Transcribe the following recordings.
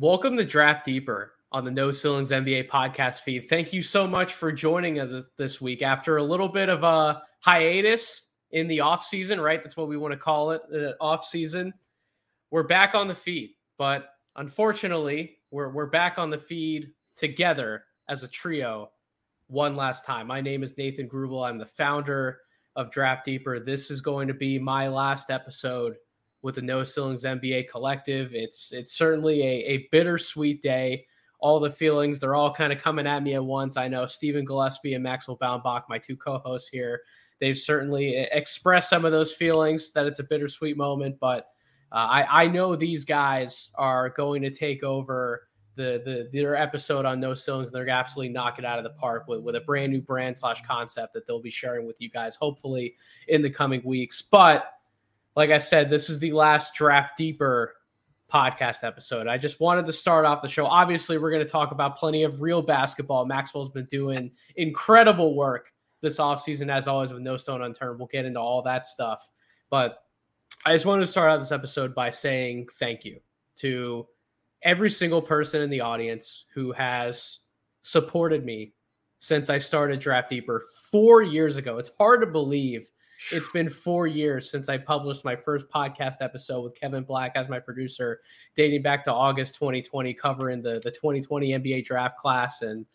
Welcome to Draft Deeper on the No Ceilings NBA podcast feed. Thank you so much for joining us this week after a little bit of a hiatus in the off season, right? That's what we want to call it, the off season. We're back on the feed, but unfortunately, we're we're back on the feed together as a trio one last time. My name is Nathan Grubel. I'm the founder of Draft Deeper. This is going to be my last episode with the No Ceilings NBA collective. It's it's certainly a, a bittersweet day. All the feelings, they're all kind of coming at me at once. I know Stephen Gillespie and Maxwell Baumbach, my two co-hosts here, they've certainly expressed some of those feelings that it's a bittersweet moment, but uh, I, I know these guys are going to take over the, the their episode on No Ceilings. They're absolutely knock it out of the park with, with a brand new brand slash concept that they'll be sharing with you guys, hopefully in the coming weeks. But like I said, this is the last draft deeper podcast episode. I just wanted to start off the show. Obviously, we're going to talk about plenty of real basketball. Maxwell's been doing incredible work this offseason, as always, with No Stone Unturned. We'll get into all that stuff. But I just wanted to start out this episode by saying thank you to every single person in the audience who has supported me since I started Draft Deeper four years ago. It's hard to believe it's been four years since I published my first podcast episode with Kevin Black as my producer, dating back to August 2020, covering the, the 2020 NBA draft class. And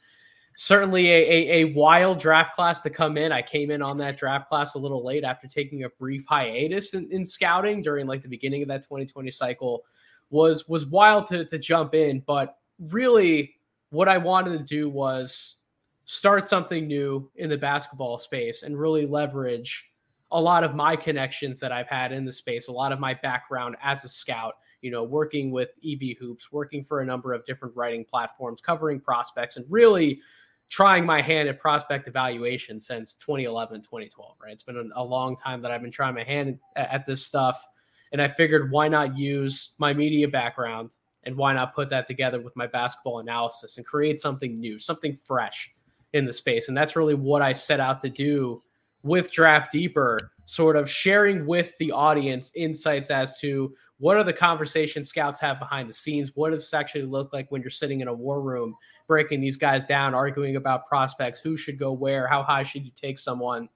certainly a, a, a, wild draft class to come in. I came in on that draft class a little late after taking a brief hiatus in, in scouting during like the beginning of that 2020 cycle was was wild to, to jump in. But really what I wanted to do was start something new in the basketball space and really leverage a lot of my connections that I've had in the space, a lot of my background as a scout, you know, working with EV Hoops, working for a number of different writing platforms, covering prospects, and really trying my hand at prospect evaluation since 2011, 2012, right? It's been a long time that I've been trying my hand at this stuff. And I figured, why not use my media background and why not put that together with my basketball analysis and create something new, something fresh in the space? And that's really what I set out to do with Draft Deeper, sort of sharing with the audience insights as to what are the conversations scouts have behind the scenes? What does this actually look like when you're sitting in a war room, breaking these guys down, arguing about prospects, who should go where, how high should you take someone?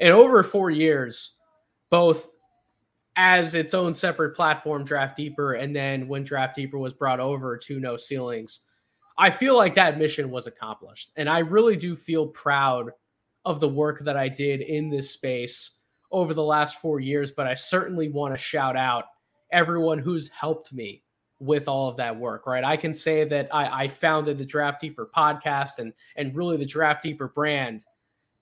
And over four years, both as its own separate platform, Draft Deeper, and then when Draft Deeper was brought over to No Ceilings, I feel like that mission was accomplished. And I really do feel proud of the work that I did in this space over the last four years, but I certainly want to shout out everyone who's helped me with all of that work, right? I can say that I, I founded the Draft Deeper podcast and and really the Draft Deeper brand,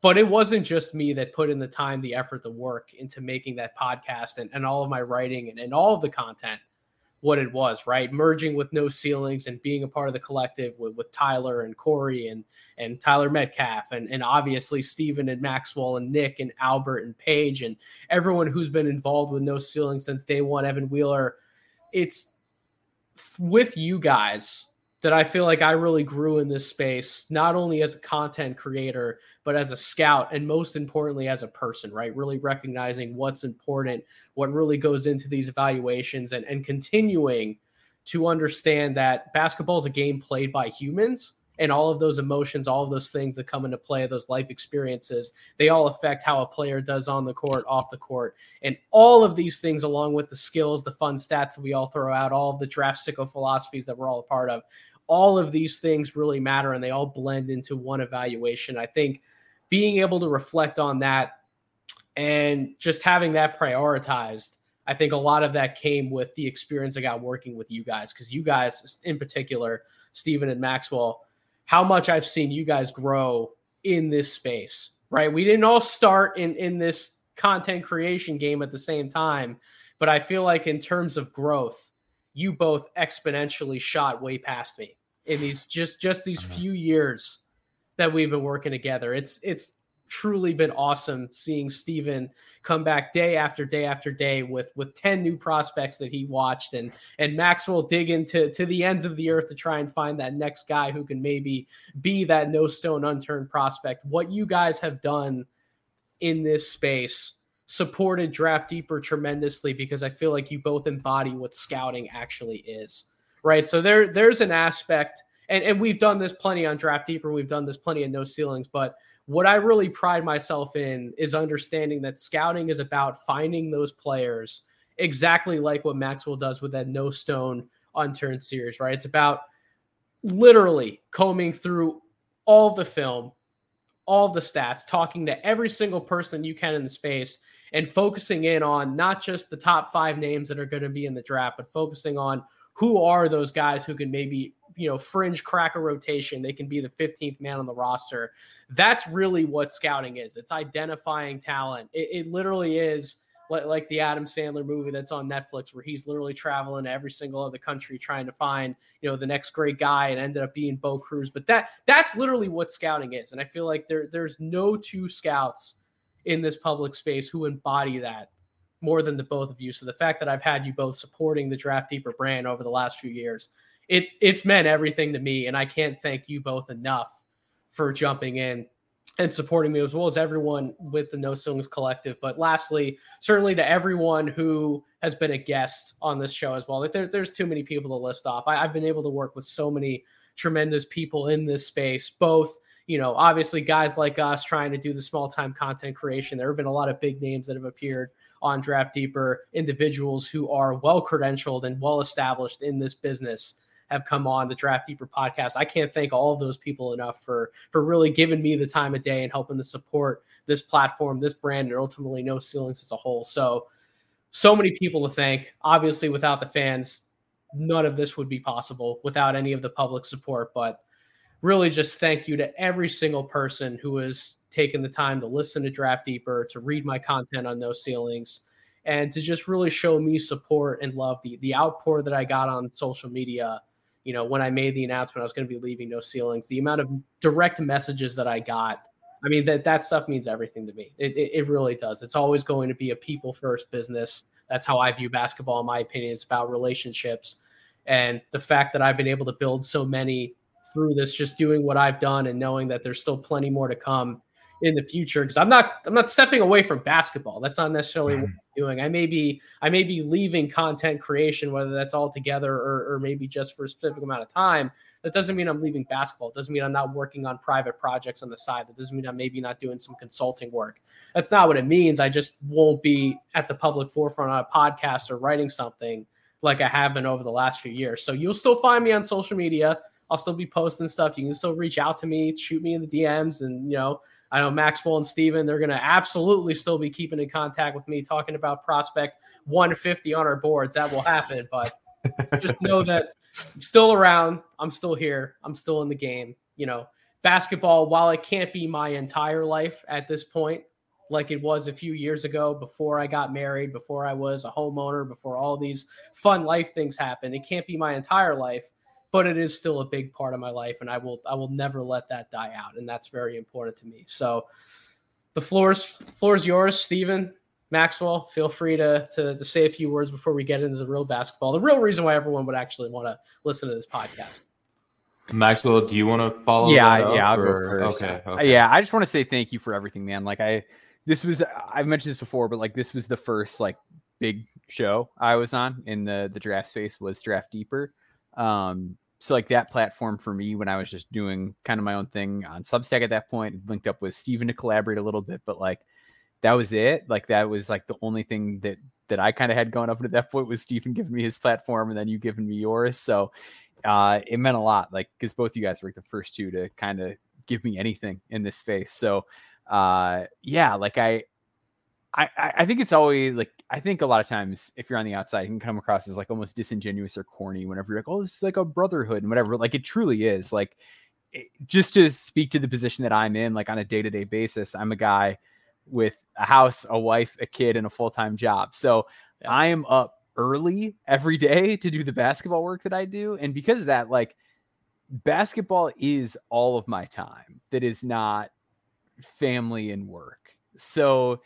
but it wasn't just me that put in the time, the effort, the work into making that podcast and, and all of my writing and, and all of the content what it was, right? Merging with no ceilings and being a part of the collective with, with Tyler and Corey and and Tyler Metcalf and, and obviously Stephen and Maxwell and Nick and Albert and Paige and everyone who's been involved with no ceilings since day one, Evan Wheeler. It's with you guys that I feel like I really grew in this space, not only as a content creator, but as a scout, and most importantly, as a person, right? Really recognizing what's important, what really goes into these evaluations, and, and continuing to understand that basketball is a game played by humans. And all of those emotions, all of those things that come into play, those life experiences, they all affect how a player does on the court, off the court. And all of these things, along with the skills, the fun stats that we all throw out, all of the draft sicko philosophies that we're all a part of, all of these things really matter and they all blend into one evaluation. I think being able to reflect on that and just having that prioritized I think a lot of that came with the experience I got working with you guys because you guys, in particular, Stephen and Maxwell, how much I've seen you guys grow in this space. Right, we didn't all start in in this content creation game at the same time, but I feel like in terms of growth, you both exponentially shot way past me in these just just these uh-huh. few years that we've been working together. It's it's truly been awesome seeing Steven come back day after day after day with with 10 new prospects that he watched and and Maxwell dig into to the ends of the earth to try and find that next guy who can maybe be that no stone unturned prospect. What you guys have done in this space supported draft deeper tremendously because I feel like you both embody what scouting actually is. Right? So there there's an aspect and, and we've done this plenty on draft deeper, we've done this plenty in no ceilings, but what I really pride myself in is understanding that scouting is about finding those players exactly like what Maxwell does with that no stone unturned series, right? It's about literally combing through all the film, all the stats, talking to every single person you can in the space and focusing in on not just the top five names that are going to be in the draft, but focusing on who are those guys who can maybe you know fringe crack a rotation? They can be the 15th man on the roster. That's really what scouting is. It's identifying talent. It, it literally is like the Adam Sandler movie that's on Netflix, where he's literally traveling to every single other country trying to find, you know, the next great guy, and ended up being Bo Cruz. But that that's literally what scouting is, and I feel like there there's no two scouts in this public space who embody that more than the both of you. So the fact that I've had you both supporting the Draft Deeper brand over the last few years, it it's meant everything to me, and I can't thank you both enough for jumping in and supporting me as well as everyone with the No Ceilings Collective. But lastly, certainly to everyone who has been a guest on this show as well. There, there's too many people to list off. I, I've been able to work with so many tremendous people in this space, both you know, obviously guys like us trying to do the small time content creation. There have been a lot of big names that have appeared on Draft Deeper, individuals who are well credentialed and well established in this business have come on the Draft Deeper podcast. I can't thank all of those people enough for for really giving me the time of day and helping to support this platform, this brand, and ultimately no ceilings as a whole. So, so many people to thank. Obviously, without the fans, none of this would be possible without any of the public support. But really, just thank you to every single person who has taken the time to listen to Draft Deeper, to read my content on No Ceilings, and to just really show me support and love. The the outpour that I got on social media, you know, when I made the announcement I was going to be leaving No Ceilings, the amount of direct messages that I got. I mean that that stuff means everything to me. It, it, it really does. It's always going to be a people first business. That's how I view basketball. In my opinion, it's about relationships, and the fact that I've been able to build so many through this, just doing what I've done and knowing that there's still plenty more to come in the future because I'm not I'm not stepping away from basketball. That's not necessarily what mm-hmm. I'm doing. I may be I may be leaving content creation, whether that's all together or, or maybe just for a specific amount of time. That doesn't mean I'm leaving basketball. It doesn't mean I'm not working on private projects on the side. That doesn't mean I'm maybe not doing some consulting work. That's not what it means. I just won't be at the public forefront on a podcast or writing something like I have been over the last few years. So you'll still find me on social media. I'll still be posting stuff. You can still reach out to me, shoot me in the DMs, and you know, I know Maxwell and Steven, they're going to absolutely still be keeping in contact with me, talking about prospect 150 on our boards. That will happen, but just know that I'm still around. I'm still here. I'm still in the game. You know, basketball, while it can't be my entire life at this point, like it was a few years ago before I got married, before I was a homeowner, before all these fun life things happened, it can't be my entire life but it is still a big part of my life and I will I will never let that die out and that's very important to me. So the floor's floor is yours, Stephen. Maxwell, feel free to, to, to say a few words before we get into the real basketball. The real reason why everyone would actually want to listen to this podcast. Maxwell, do you want to follow? Yeah, yeah, I'll go first. Okay, uh, okay. Yeah, I just want to say thank you for everything, man. Like I, this was I've mentioned this before, but like this was the first like big show I was on in the the draft space was Draft Deeper. Um, so like that platform for me when I was just doing kind of my own thing on Substack at that point, linked up with Steven to collaborate a little bit, but like that was it. Like that was like the only thing that that I kind of had going up to that point was Stephen giving me his platform and then you giving me yours. So uh, it meant a lot, like because both you guys were the first two to kind of give me anything in this space. So uh, yeah, like I, I, I think it's always like I think a lot of times if you're on the outside, you can come across as like almost disingenuous or corny whenever you're like, oh, this is like a brotherhood and whatever. Like it truly is. Like it, just to speak to the position that I'm in, like on a day to day basis, I'm a guy with a house, a wife, a kid, and a full time job. So yeah. I am up early every day to do the basketball work that I do. And because of that, like basketball is all of my time that is not family and work. So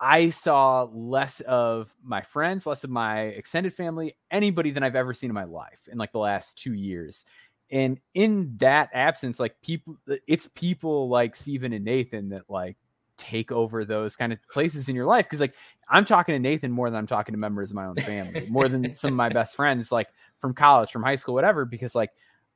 I saw less of my friends, less of my extended family, anybody than I've ever seen in my life in like the last two years. And in that absence, like people, uh, it's people like Stephen and Nathan that like take over those kind of places in your life. Cause like I'm talking to Nathan more than I'm talking to members of my own family, more than some of my best friends, like from college, from high school, whatever, because like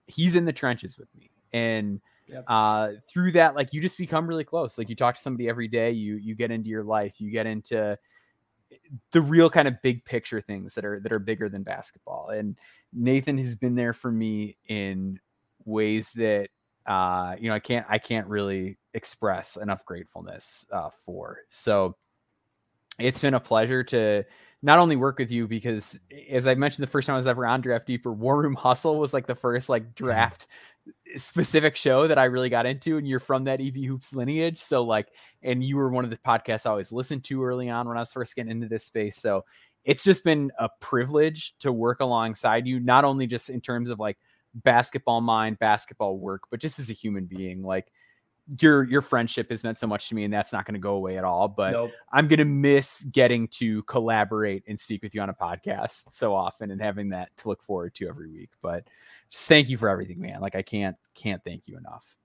he's in the trenches with me. And Yep. Uh, through that, like you just become really close. Like you talk to somebody every day. You you get into your life. You get into the real kind of big picture things that are that are bigger than basketball. And Nathan has been there for me in ways that uh, you know I can't I can't really express enough gratefulness uh, for. So it's been a pleasure to not only work with you because as I mentioned the first time I was ever on Draft Deeper, War Room Hustle was like the first like draft specific show that I really got into, and you're from that EV Hoops lineage. So, like, and you were one of the podcasts I always listened to early on when I was first getting into this space. So, it's just been a privilege to work alongside you, not only just in terms of like basketball mind, basketball work, but just as a human being. Like, your your friendship has meant so much to me and that's not going to go away at all but nope. i'm going to miss getting to collaborate and speak with you on a podcast so often and having that to look forward to every week but just thank you for everything, man. Like I can't can't thank you enough.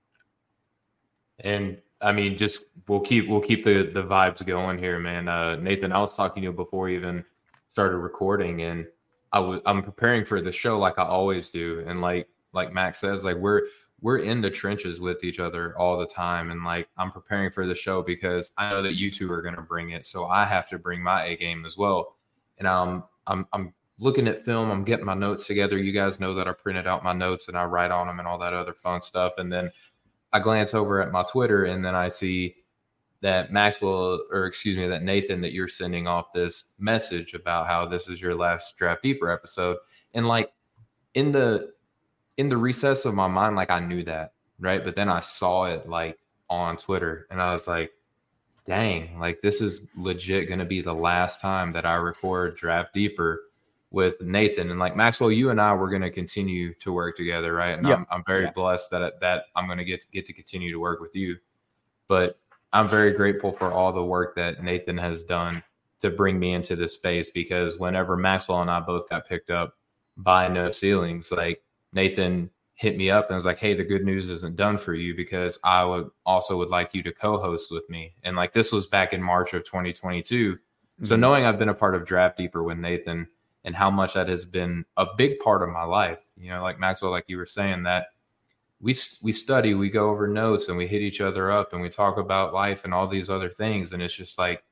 And I mean, just we'll keep we'll keep the the vibes going here, man. Uh, Nathan, I was talking to you before we even started recording, and I was I'm preparing for the show like I always do, and like like Max says, like we're we're in the trenches with each other all the time, and like I'm preparing for the show because I know that you two are to bring it, so I have to bring my A game as well, and um I'm I'm looking at film, I'm getting my notes together. You guys know that I printed out my notes and I write on them and all that other fun stuff. And then I glance over at my Twitter and then I see that Maxwell, or excuse me, that Nathan, that you're sending off this message about how this is your last draft deeper episode. And like in the in the recess of my mind, like I knew that, right? But then I saw it like on Twitter and I was like, dang, like this is legit gonna be the last time that I record draft deeper with Nathan and like Maxwell, you and I we're going to continue to work together, right? And I'm, I'm very yeah. blessed that that I'm going to get get to continue to work with you. But I'm very grateful for all the work that Nathan has done to bring me into this space because whenever Maxwell and I both got picked up by No Ceilings, like Nathan hit me up and was like, "Hey, the good news isn't done for you because I would also would like you to co-host with me." And like this was back in March of 2022. Mm-hmm. So knowing I've been a part of Draft Deeper with Nathan and how much that has been a big part of my life. You know, like Maxwell, like you were saying, that we we study, we go over notes, and we hit each other up, and we talk about life and all these other things. And it's just like,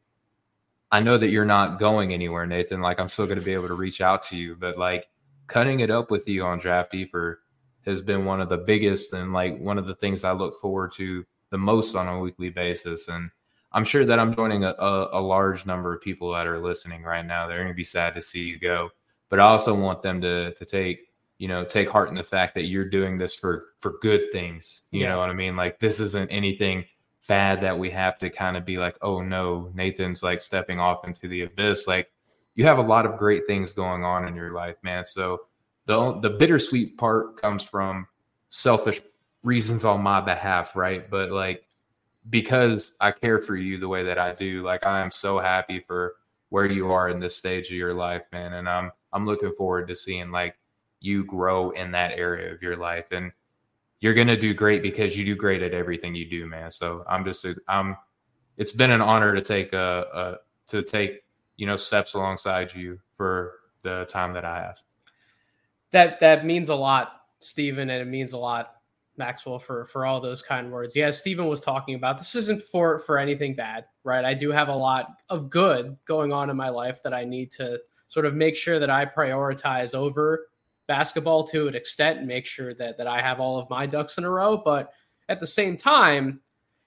I know that you're not going anywhere, Nathan. Like I'm still going to be able to reach out to you, but like cutting it up with you on Draft Deeper has been one of the biggest and like one of the things I look forward to the most on a weekly basis. And I'm sure that I'm joining a, a, a large number of people that are listening right now. They're going to be sad to see you go, but I also want them to to take you know take heart in the fact that you're doing this for for good things. You yeah. know what I mean? Like this isn't anything bad that we have to kind of be like, oh no, Nathan's like stepping off into the abyss. Like you have a lot of great things going on in your life, man. So the the bittersweet part comes from selfish reasons on my behalf, right? But like because I care for you the way that I do. Like I am so happy for where you are in this stage of your life, man. And I'm I'm looking forward to seeing like you grow in that area of your life. And you're gonna do great because you do great at everything you do, man. So I'm just I'm it's been an honor to take a, a to take you know steps alongside you for the time that I have. That that means a lot, Stephen, and it means a lot Maxwell, for for all those kind words. Yeah, Stephen was talking about this isn't for for anything bad, right? I do have a lot of good going on in my life that I need to sort of make sure that I prioritize over basketball to an extent and make sure that that I have all of my ducks in a row. But at the same time,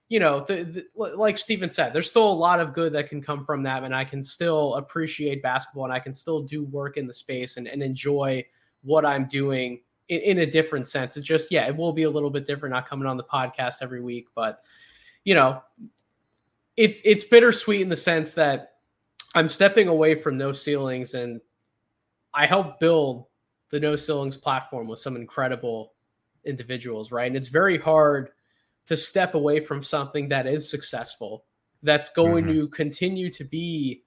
you know, the, the, like Stephen said, there's still a lot of good that can come from that, and I can still appreciate basketball, and I can still do work in the space and, and enjoy what I'm doing in, in, a different sense. It's just, yeah, it will be a little bit different, not coming on the podcast every week, but you know, it's it's bittersweet in the sense that I'm stepping away from no ceilings, and I helped build the no ceilings platform with some incredible individuals, right? And it's very hard to step away from something that is successful, that's going mm-hmm. to continue to be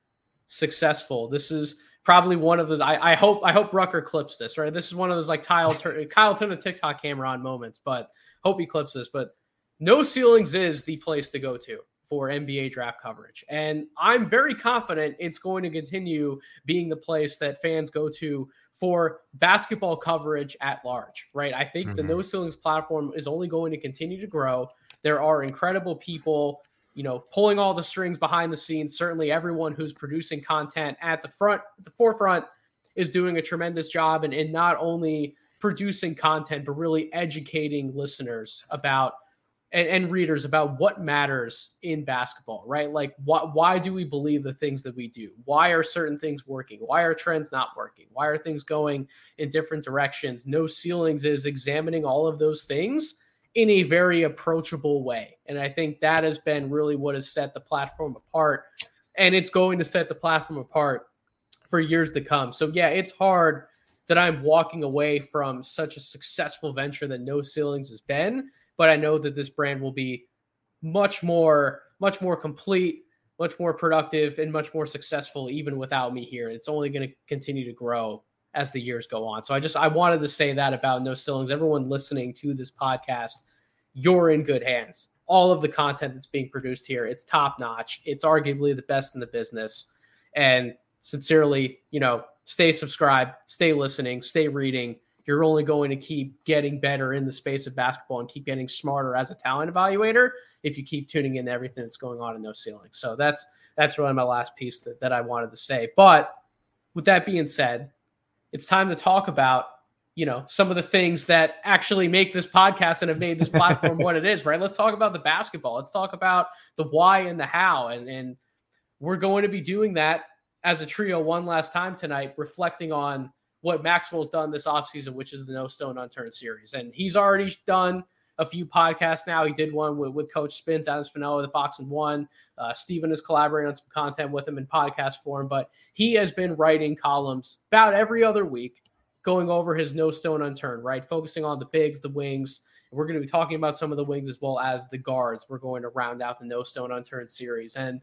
successful. This is probably one of those. I, I hope I hope Rucker clips this. Right, this is one of those like Kyle Kyle turn the TikTok camera on moments. But hope he clips this. But no ceilings is the place to go to for NBA draft coverage, and I'm very confident it's going to continue being the place that fans go to for basketball coverage at large, right? I think mm-hmm. the No Ceilings platform is only going to continue to grow. There are incredible people, you know, pulling all the strings behind the scenes. Certainly, everyone who's producing content at the front, the forefront, is doing a tremendous job, and in not only producing content but really educating listeners about and, and readers about what matters in basketball, right? Like, why do we believe the things that we do? Why are certain things working? Why are trends not working? Why are things going in different directions? No ceilings is examining all of those things in a very approachable way. And I think that has been really what has set the platform apart. And it's going to set the platform apart for years to come. So, yeah, it's hard that I'm walking away from such a successful venture that No Ceilings has been but I know that this brand will be much more, much more complete, much more productive, and much more successful even without me here. It's only going to continue to grow as the years go on. So I just I wanted to say that about No Ceilings. Everyone listening to this podcast, you're in good hands. All of the content that's being produced here, it's top notch. It's arguably the best in the business. And sincerely, you know, stay subscribed, stay listening, stay reading you're only going to keep getting better in the space of basketball and keep getting smarter as a talent evaluator if you keep tuning in to everything that's going on in no ceilings. So that's that's really my last piece that, that I wanted to say. But with that being said, it's time to talk about you know some of the things that actually make this podcast and have made this platform what it is right? Let's talk about the basketball. Let's talk about the why and the how. And and we're going to be doing that as a trio one last time tonight reflecting on what Maxwell's done this offseason, which is the No Stone Unturned series. And he's already done a few podcasts now. He did one with, with Coach Spins, Adam Spinella, the Box and One. Uh, Steven is collaborating on some content with him in podcast form, but he has been writing columns about every other week, going over his No Stone Unturned, right? Focusing on the bigs, the wings. We're going to be talking about some of the wings as well as the guards. We're going to round out the No Stone Unturned series. And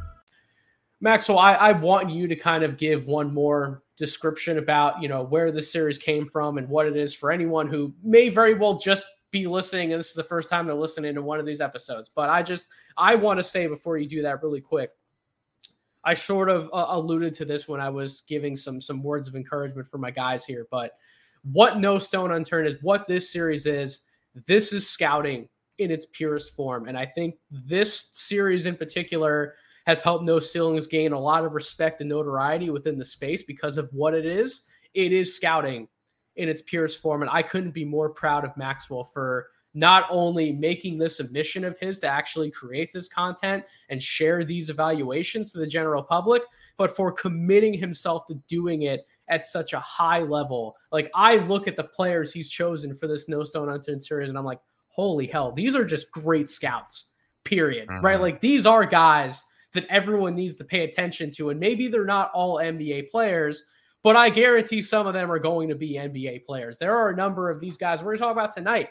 Maxwell, I, I want you to kind of give one more description about, you know, where this series came from and what it is for anyone who may very well just be listening and this is the first time they're listening to one of these episodes. But I just I want to say before you do that really quick. I sort of uh, alluded to this when I was giving some some words of encouragement for my guys here, but what No Stone Unturned is, what this series is, this is scouting in its purest form. And I think this series in particular has helped No Ceilings gain a lot of respect and notoriety within the space because of what it is. It is scouting in its purest form. And I couldn't be more proud of Maxwell for not only making this a mission of his to actually create this content and share these evaluations to the general public, but for committing himself to doing it at such a high level. Like I look at the players he's chosen for this No Stone Unturned series, and I'm like, holy hell, these are just great scouts. Period. Mm-hmm. Right? Like these are guys that everyone needs to pay attention to. And maybe they're not all NBA players, but I guarantee some of them are going to be NBA players. There are a number of these guys we're going to talk about tonight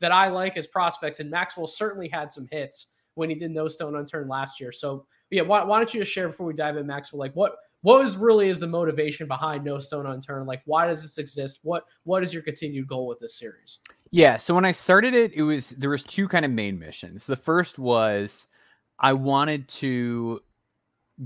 that I like as prospects, and Maxwell certainly had some hits when he did no stone unturned last year. So yeah, why, why don't you just share before we dive in, Maxwell? Like what what was really is the motivation behind no stone unturned? Like why does this exist? What what is your continued goal with this series? Yeah, so when I started it, it was there was two kind of main missions. The first was I wanted to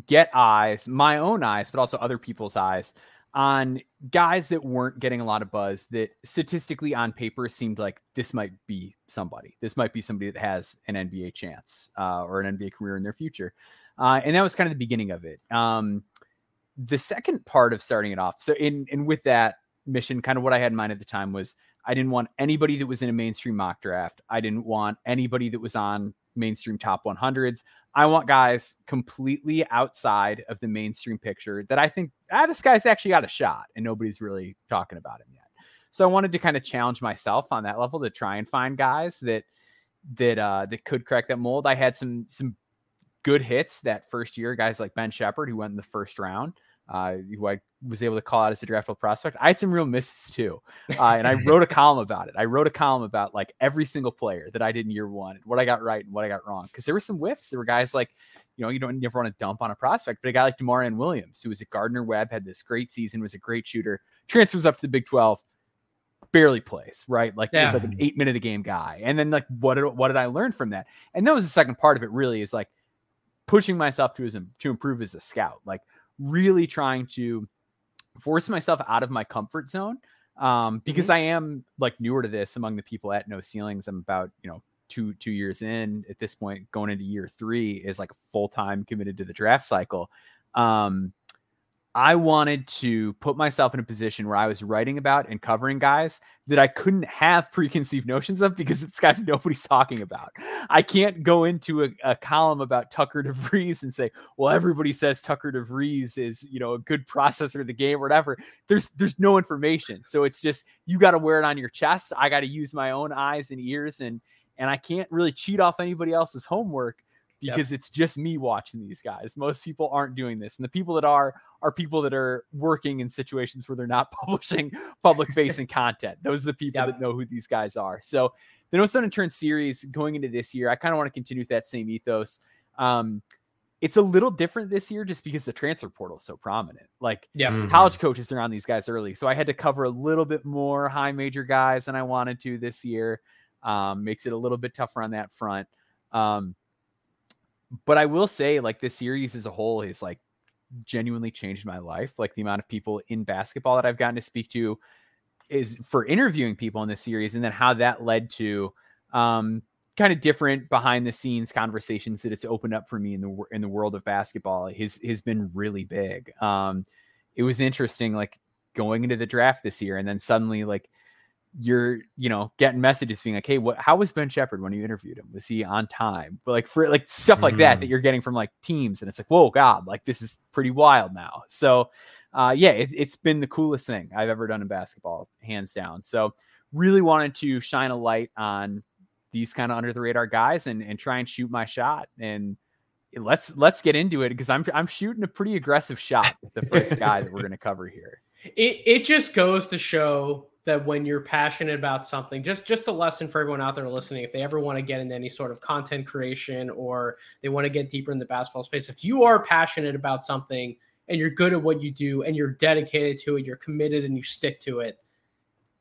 get eyes, my own eyes, but also other people's eyes on guys that weren't getting a lot of buzz that statistically on paper seemed like this might be somebody. This might be somebody that has an NBA chance uh, or an NBA career in their future. Uh, and that was kind of the beginning of it. Um, the second part of starting it off, so in and with that mission, kind of what I had in mind at the time was I didn't want anybody that was in a mainstream mock draft. I didn't want anybody that was on mainstream top 100s. I want guys completely outside of the mainstream picture that I think, ah, this guy's actually got a shot and nobody's really talking about him yet. So I wanted to kind of challenge myself on that level to try and find guys that that uh that could crack that mold. I had some some good hits that first year, guys like Ben Sheppard who went in the first round uh, who I was able to call out as a draftable prospect. I had some real misses too, uh, and I wrote a column about it. I wrote a column about like every single player that I did in year one, and what I got right and what I got wrong. Because there were some whiffs. There were guys like, you know, you don't never want to dump on a prospect, but a guy like D'Maurian Williams, who was at Gardner Webb, had this great season, was a great shooter, transfers up to the Big Twelve, barely plays, right? Like yeah. he's like an eight minute a game guy. And then like what did what did I learn from that? And that was the second part of it. Really, is like pushing myself to as to improve as a scout. Like really trying to force myself out of my comfort zone um, because mm-hmm. I am like newer to this among the people at No Ceilings. I'm about you know two two years in at this point, going into year three is like full time committed to the draft cycle. Um, I wanted to put myself in a position where I was writing about and covering guys that I couldn't have preconceived notions of because it's guys nobody's talking about. I can't go into a, a, column about Tucker DeVries and say, well, everybody says Tucker DeVries is, you know, a good processor of the game or whatever. There's there's no information. So it's just you got to wear it on your chest. I got to use my own eyes and ears and and I can't really cheat off anybody else's homework because yep. it's just me watching these guys. Most people aren't doing this. And the people that are are people that are working in situations where they're not publishing public facing content. Those are the people yep. that know who these guys are. So the No Stone Unturned series going into this year, I kind of want to continue with that same ethos. Um, it's a little different this year just because the transfer portal is so prominent. Like yeah. Mm-hmm. college coaches are on these guys early. So I had to cover a little bit more high major guys than I wanted to this year. Um, makes it a little bit tougher on that front. Um, but I will say, like this series as a whole has like genuinely changed my life. Like the amount of people in basketball that I've gotten to speak to is for interviewing people in this series, and then how that led to um, kind of different behind the scenes conversations that it's opened up for me in the in the world of basketball has has been really big. Um, it was interesting, like going into the draft this year, and then suddenly like you're you know getting messages being like hey what how was ben sheppard when you interviewed him? Was he on time? But like for like stuff like mm. that that mm. you're getting from like teams and it's like whoa god like this is pretty wild now. So uh yeah it, it's been the coolest thing i've ever done in basketball hands down. So really wanted to shine a light on these kind of under the radar guys and and try and shoot my shot. And let's let's get into it because i'm i'm shooting a pretty aggressive shot with the first guy that we're going to cover here. It it just goes to show that when you're passionate about something, just just a lesson for everyone out there listening, if they ever want to get into any sort of content creation or they want to get deeper in the basketball space, if you are passionate about something and you're good at what you do and you're dedicated to it, you're committed and you stick to it,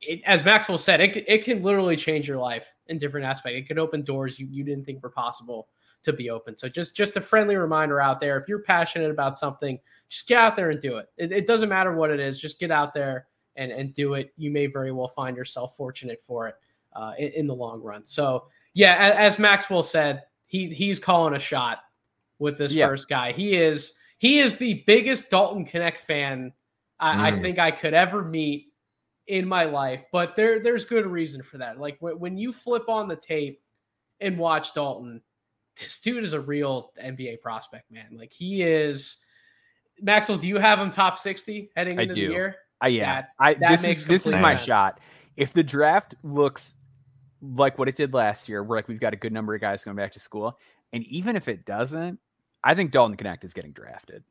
it as Maxwell said, it, it can literally change your life in different aspects. It can open doors you, you didn't think were possible to be open. So just just a friendly reminder out there, if you're passionate about something, just get out there and do it. It, it doesn't matter what it is, just get out there and and do it, you may very well find yourself fortunate for it uh, in, in, the long run. So yeah, as, as, Maxwell said, he's he's calling a shot with this yeah. first guy. He is he is the biggest Dalton Knecht fan I, mm. I think I could ever meet in my life. But there there's good reason for that. Like w- when you flip on the tape and watch Dalton, this dude is a real NBA prospect, man. Like he is. Maxwell, do you have him top 60 heading into the year? Uh, yeah, that, I that this is this is my sense. shot. If the draft looks like what it did last year, where like we've got a good number of guys going back to school, and even if it doesn't, I think Dalton Knecht is getting drafted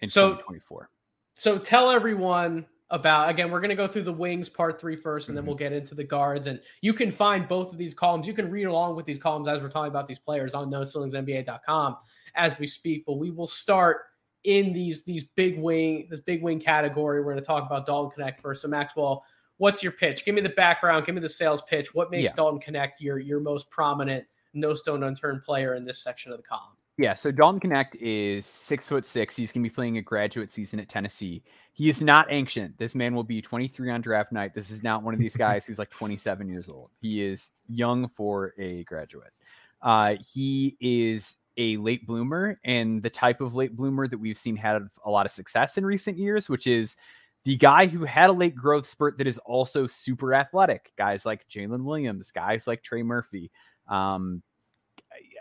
in so, 2024. So tell everyone about again we're going to go through the wings part three first and then we'll mm-hmm. get into the guards and you can find both of these columns you can read along with these columns as we're talking about these players on noceilingsnba.com as we speak but we will start in these these big wing this big wing category we're going to talk about dalton Knecht first so maxwell what's your pitch give me the background give me the sales pitch what makes yeah. dalton Knecht your your most prominent no stone unturned player in this section of the column yeah, so Dalton Knecht is six foot six. He's going to be playing a graduate season at Tennessee. He is not ancient. This man will be 23 on draft night. This is not one of these guys who's like 27 years old. He is young for a graduate. Uh, he is a late bloomer and the type of late bloomer that we've seen had a lot of success in recent years, which is the guy who had a late growth spurt that is also super athletic. Guys like Jalen Williams, guys like Trey Murphy. Um,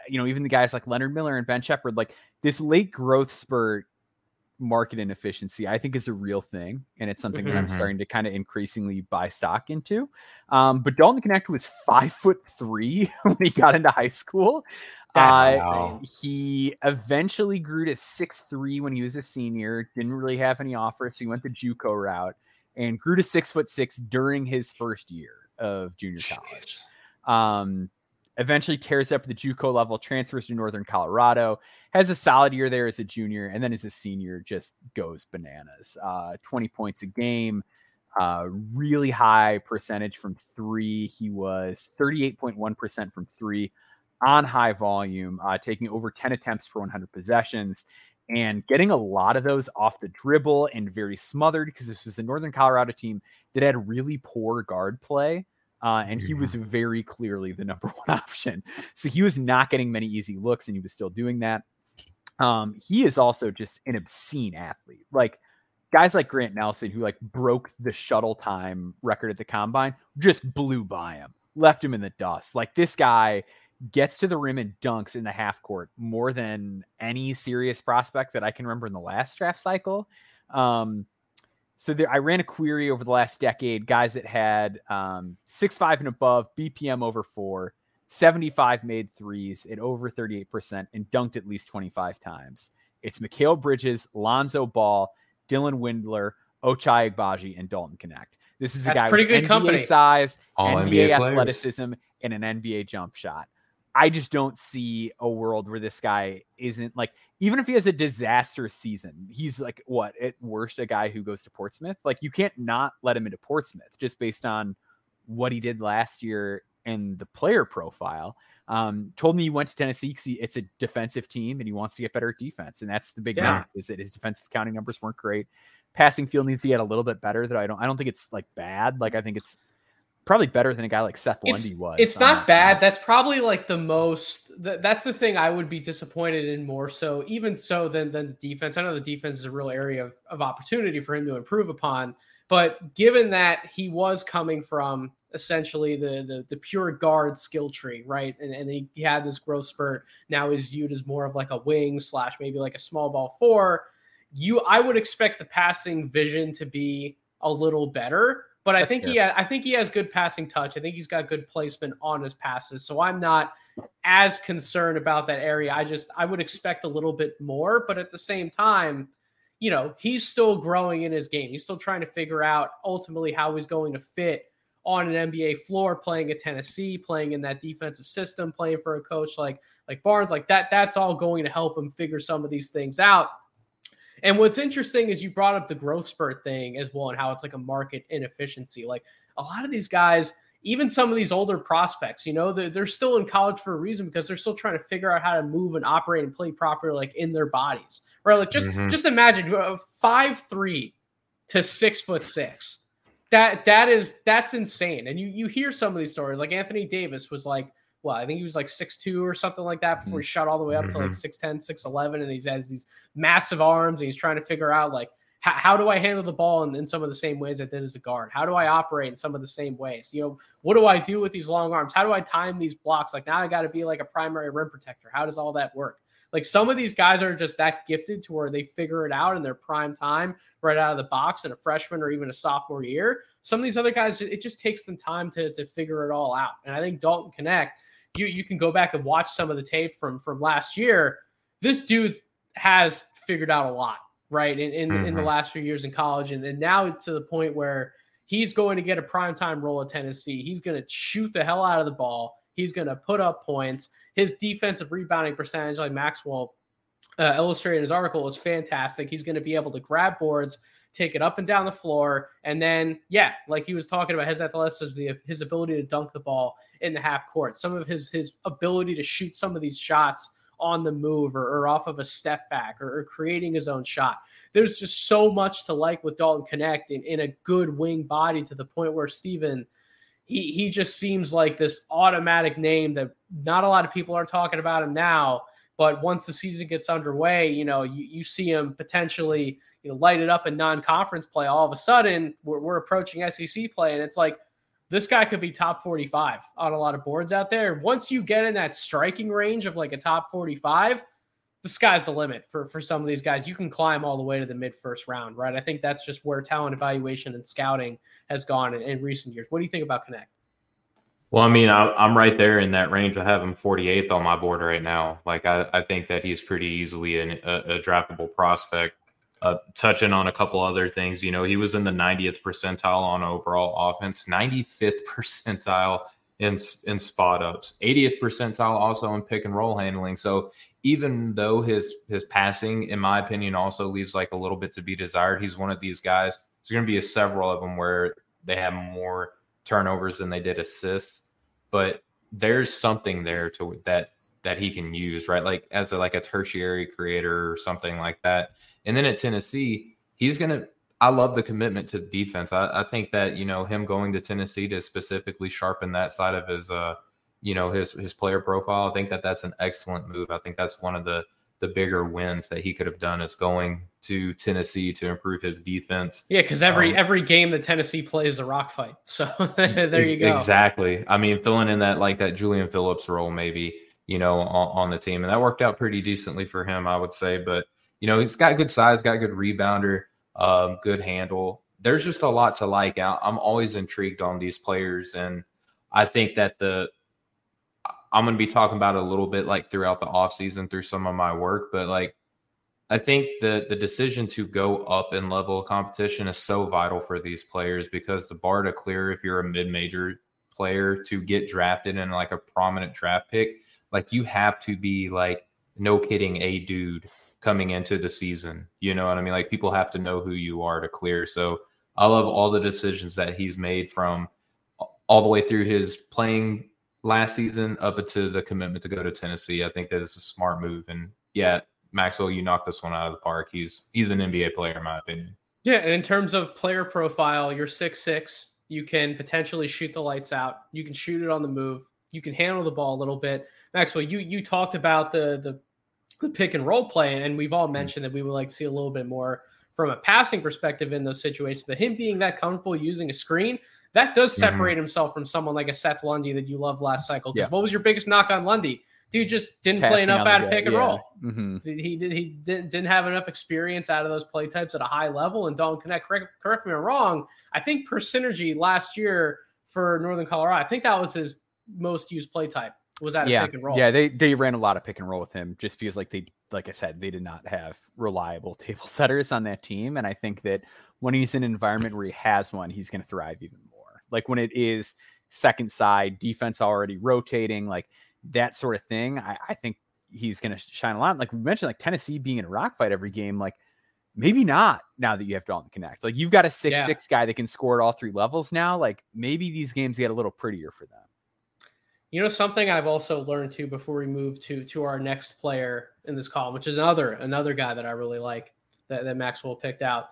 you know, even the guys like Leonard Miller and Ben Sheppard, like this late growth spurt market inefficiency, I think is a real thing. And it's something mm-hmm. that I'm mm-hmm. starting to kind of increasingly buy stock into. Um, but Dalton Knecht was five foot three when he got into high school. Uh, he eventually grew to six three when he was a senior, didn't really have any offers. So he went the Juco route and grew to six foot six during his first year of junior Jeez. college. Um, eventually tears up the JUCO level, transfers to Northern Colorado, has a solid year there as a junior, and then as a senior just goes bananas. Uh, 20 points a game, uh, really high percentage from three. He was 38.1% from three on high volume, uh, taking over 10 attempts per 100 possessions. And getting a lot of those off the dribble and very smothered because this was a Northern Colorado team that had really poor guard play. Uh, and he was very clearly the number one option. So he was not getting many easy looks, and he was still doing that. Um, he is also just an obscene athlete. Like guys like Grant Nelson, who like broke the shuttle time record at the combine, just blew by him, left him in the dust. Like this guy gets to the rim and dunks in the half court more than any serious prospect that I can remember in the last draft cycle. Um, so there, I ran a query over the last decade, guys that had um, six five and above, BPM over four, 75 made threes at over 38%, and dunked at least 25 times. It's Mikal Bridges, Lonzo Ball, Dylan Windler, Ochai Agbaji, and Dalton Knecht. This is a That's guy pretty with good NBA company. size, All NBA, NBA athleticism, and an NBA jump shot. I just don't see a world where this guy isn't like, even if he has a disastrous season, he's like, what, at worst, a guy who goes to Portsmouth. Like, you can't not let him into Portsmouth just based on what he did last year and the player profile. Um, told me he went to Tennessee because it's a defensive team and he wants to get better at defense. And that's the big yeah. is that his defensive counting numbers weren't great. Passing field needs to get a little bit better. That I don't, I don't think it's like bad. Like I think it's probably better than a guy like Seth Lundy it's, was. It's not bad. That's probably like the most. that's the thing I would be disappointed in more so, even so, than than the defense. I know the defense is a real area of, of opportunity for him to improve upon. But given that he was coming from essentially the the, the pure guard skill tree, right, and, and he, he had this growth spurt, now is viewed as more of like a wing slash maybe like a small ball four. You, I would expect the passing vision to be a little better but That's I think fair. he ha- I think he has good passing touch. I think he's got good placement on his passes. So I'm not as concerned about that area. I just I would expect a little bit more, but at the same time, you know, he's still growing in his game. He's still trying to figure out ultimately how he's going to fit on an NBA floor, playing at Tennessee, playing in that defensive system, playing for a coach like like Barnes, like that. That's all going to help him figure some of these things out. And what's interesting is you brought up the growth spurt thing as well and how it's like a market inefficiency. Like a lot of these guys, even some of these older prospects, you know, they're, they're still in college for a reason because they're still trying to figure out how to move and operate and play properly, like in their bodies, right? Like just mm-hmm. just imagine uh, five three to six foot six. That that is that's insane. And you you hear some of these stories, like Anthony Davis was like well, I think he was like six two or something like that before he mm-hmm. shot all the way up mm-hmm. to like 6'10, 6'11. And he has these massive arms and he's trying to figure out like how, how do I handle the ball in, in, some of the same ways I did as a guard? How do I operate in some of the same ways? You know, what do I do with these long arms? How do I time these blocks? Like now I got to be like a primary rim protector. How does all that work? Like some of these guys are just that gifted to where they figure it out in their prime time right out of the box in a freshman or even a sophomore year. Some of these other guys, it just takes them time to, to figure it all out. And I think Dalton Knecht, you you can go back and watch some of the tape from from last year. This dude has figured out a lot right? In in, mm-hmm. in, the mm-hmm. last few years in college, and, and now it's to the point where he's going to get a primetime role at Tennessee. He's going to shoot the hell out of the ball. He's going to put up points. His defensive rebounding percentage, like Maxwell uh, illustrated in his article, is fantastic. He's going to be able to grab boards, take it up and down the floor, and then yeah, like he was talking about his athleticism, his ability to dunk the ball in the half court, some of his his ability to shoot some of these shots on the move or, or off of a step back or, or, creating his own shot. There's just so much to like with Dalton Knecht in, in a good wing body to the point where Steven, he, he just seems like this automatic name that not a lot of people are talking about him now. But once the season gets underway, you know, you, you see him potentially, you know, light it up in non-conference play. All of a sudden, we're, we're approaching SEC play, and it's like – this guy could be top 45 on a lot of boards out there. Once you get in that striking range of like a top 45, the sky's the limit for, for some of these guys. You can climb all the way to the mid first round, right? I think that's just where talent evaluation and scouting has gone in, in recent years. What do you think about Knecht? Well, I mean, I, am right there in that range. I have him 48th on my board right now. Like, I, I think that he's pretty easily an, a, a draftable prospect. Uh, touching on a couple other things, you know, he was in the 90th percentile on overall offense, 95th percentile in in spot ups, 80th percentile also in pick and roll handling. So even though his his passing, in my opinion, also leaves like a little bit to be desired, he's one of these guys. There's going to be a several of them where they have more turnovers than they did assists, but there's something there to that that he can use, right? Like as a, like a tertiary creator or something like that. And then at Tennessee, he's going to, I love the commitment to defense. I, I, think that, you know, him going to Tennessee to specifically sharpen that side of his, uh, you know, his, his player profile. I think that that's an excellent move. I think that's one of the, the bigger wins that he could have done is going to Tennessee to improve his defense. Yeah, because every um, every game that Tennessee plays a rock fight. So there you go. Exactly. I mean, filling in that like that Julian Phillips role, maybe you know, on, on the team, and that worked out pretty decently for him, I would say. But you know, he's got good size, got good rebounder, um, good handle. There's just a lot to like. I'm always intrigued on these players, and I think that the I'm going to be talking about a little bit like throughout the offseason through some of my work, but like I think the the decision to go up in level of competition is so vital for these players because the bar to clear if you're a mid-major player to get drafted in like a prominent draft pick, like you have to be like no kidding a dude coming into the season. You know what I mean? Like people have to know who you are to clear. So I love all the decisions that he's made from all the way through his playing last season up into the commitment to go to Tennessee. I think that is a smart move. And yeah, Maxwell, you knocked this one out of the park. He's he's an NBA player in my opinion. Yeah, and in terms of player profile, you're six six. You can potentially shoot the lights out. You can shoot it on the move. You can handle the ball a little bit. Maxwell, you you talked about the the the pick and roll play, and we've all mm-hmm. mentioned that we would like to see a little bit more from a passing perspective in those situations. But him being that comfortable using a screen, that does mm-hmm. separate mm-hmm. himself from someone like a Seth Lundy that you loved last cycle. Because yeah. what was your biggest knock on Lundy? Dude just didn't Passing play enough out of pick and yeah. roll. Mm-hmm. He did he didn't have enough experience out of those play types at a high level. And Dalton Knecht. Correct, correct me if I'm wrong. I think per synergy last year for Northern Colorado, I think that was his most used play type was that yeah. pick and roll. Yeah, they they ran a lot of pick and roll with him just because like they like I said, they did not have reliable table setters on that team. And I think that when he's in an environment where he has one, he's gonna thrive even more. Like when it is second side, defense already rotating, like that sort of thing, I, I think he's gonna shine a lot. Like we mentioned, like Tennessee being in a rock fight every game, like maybe not now that you have Dalton Knecht. Like you've got a six yeah. six guy that can score at all three levels now. Like maybe these games get a little prettier for them. You know something I've also learned too before we move to to our next player in this column, which is another another guy that I really like that, that Maxwell picked out.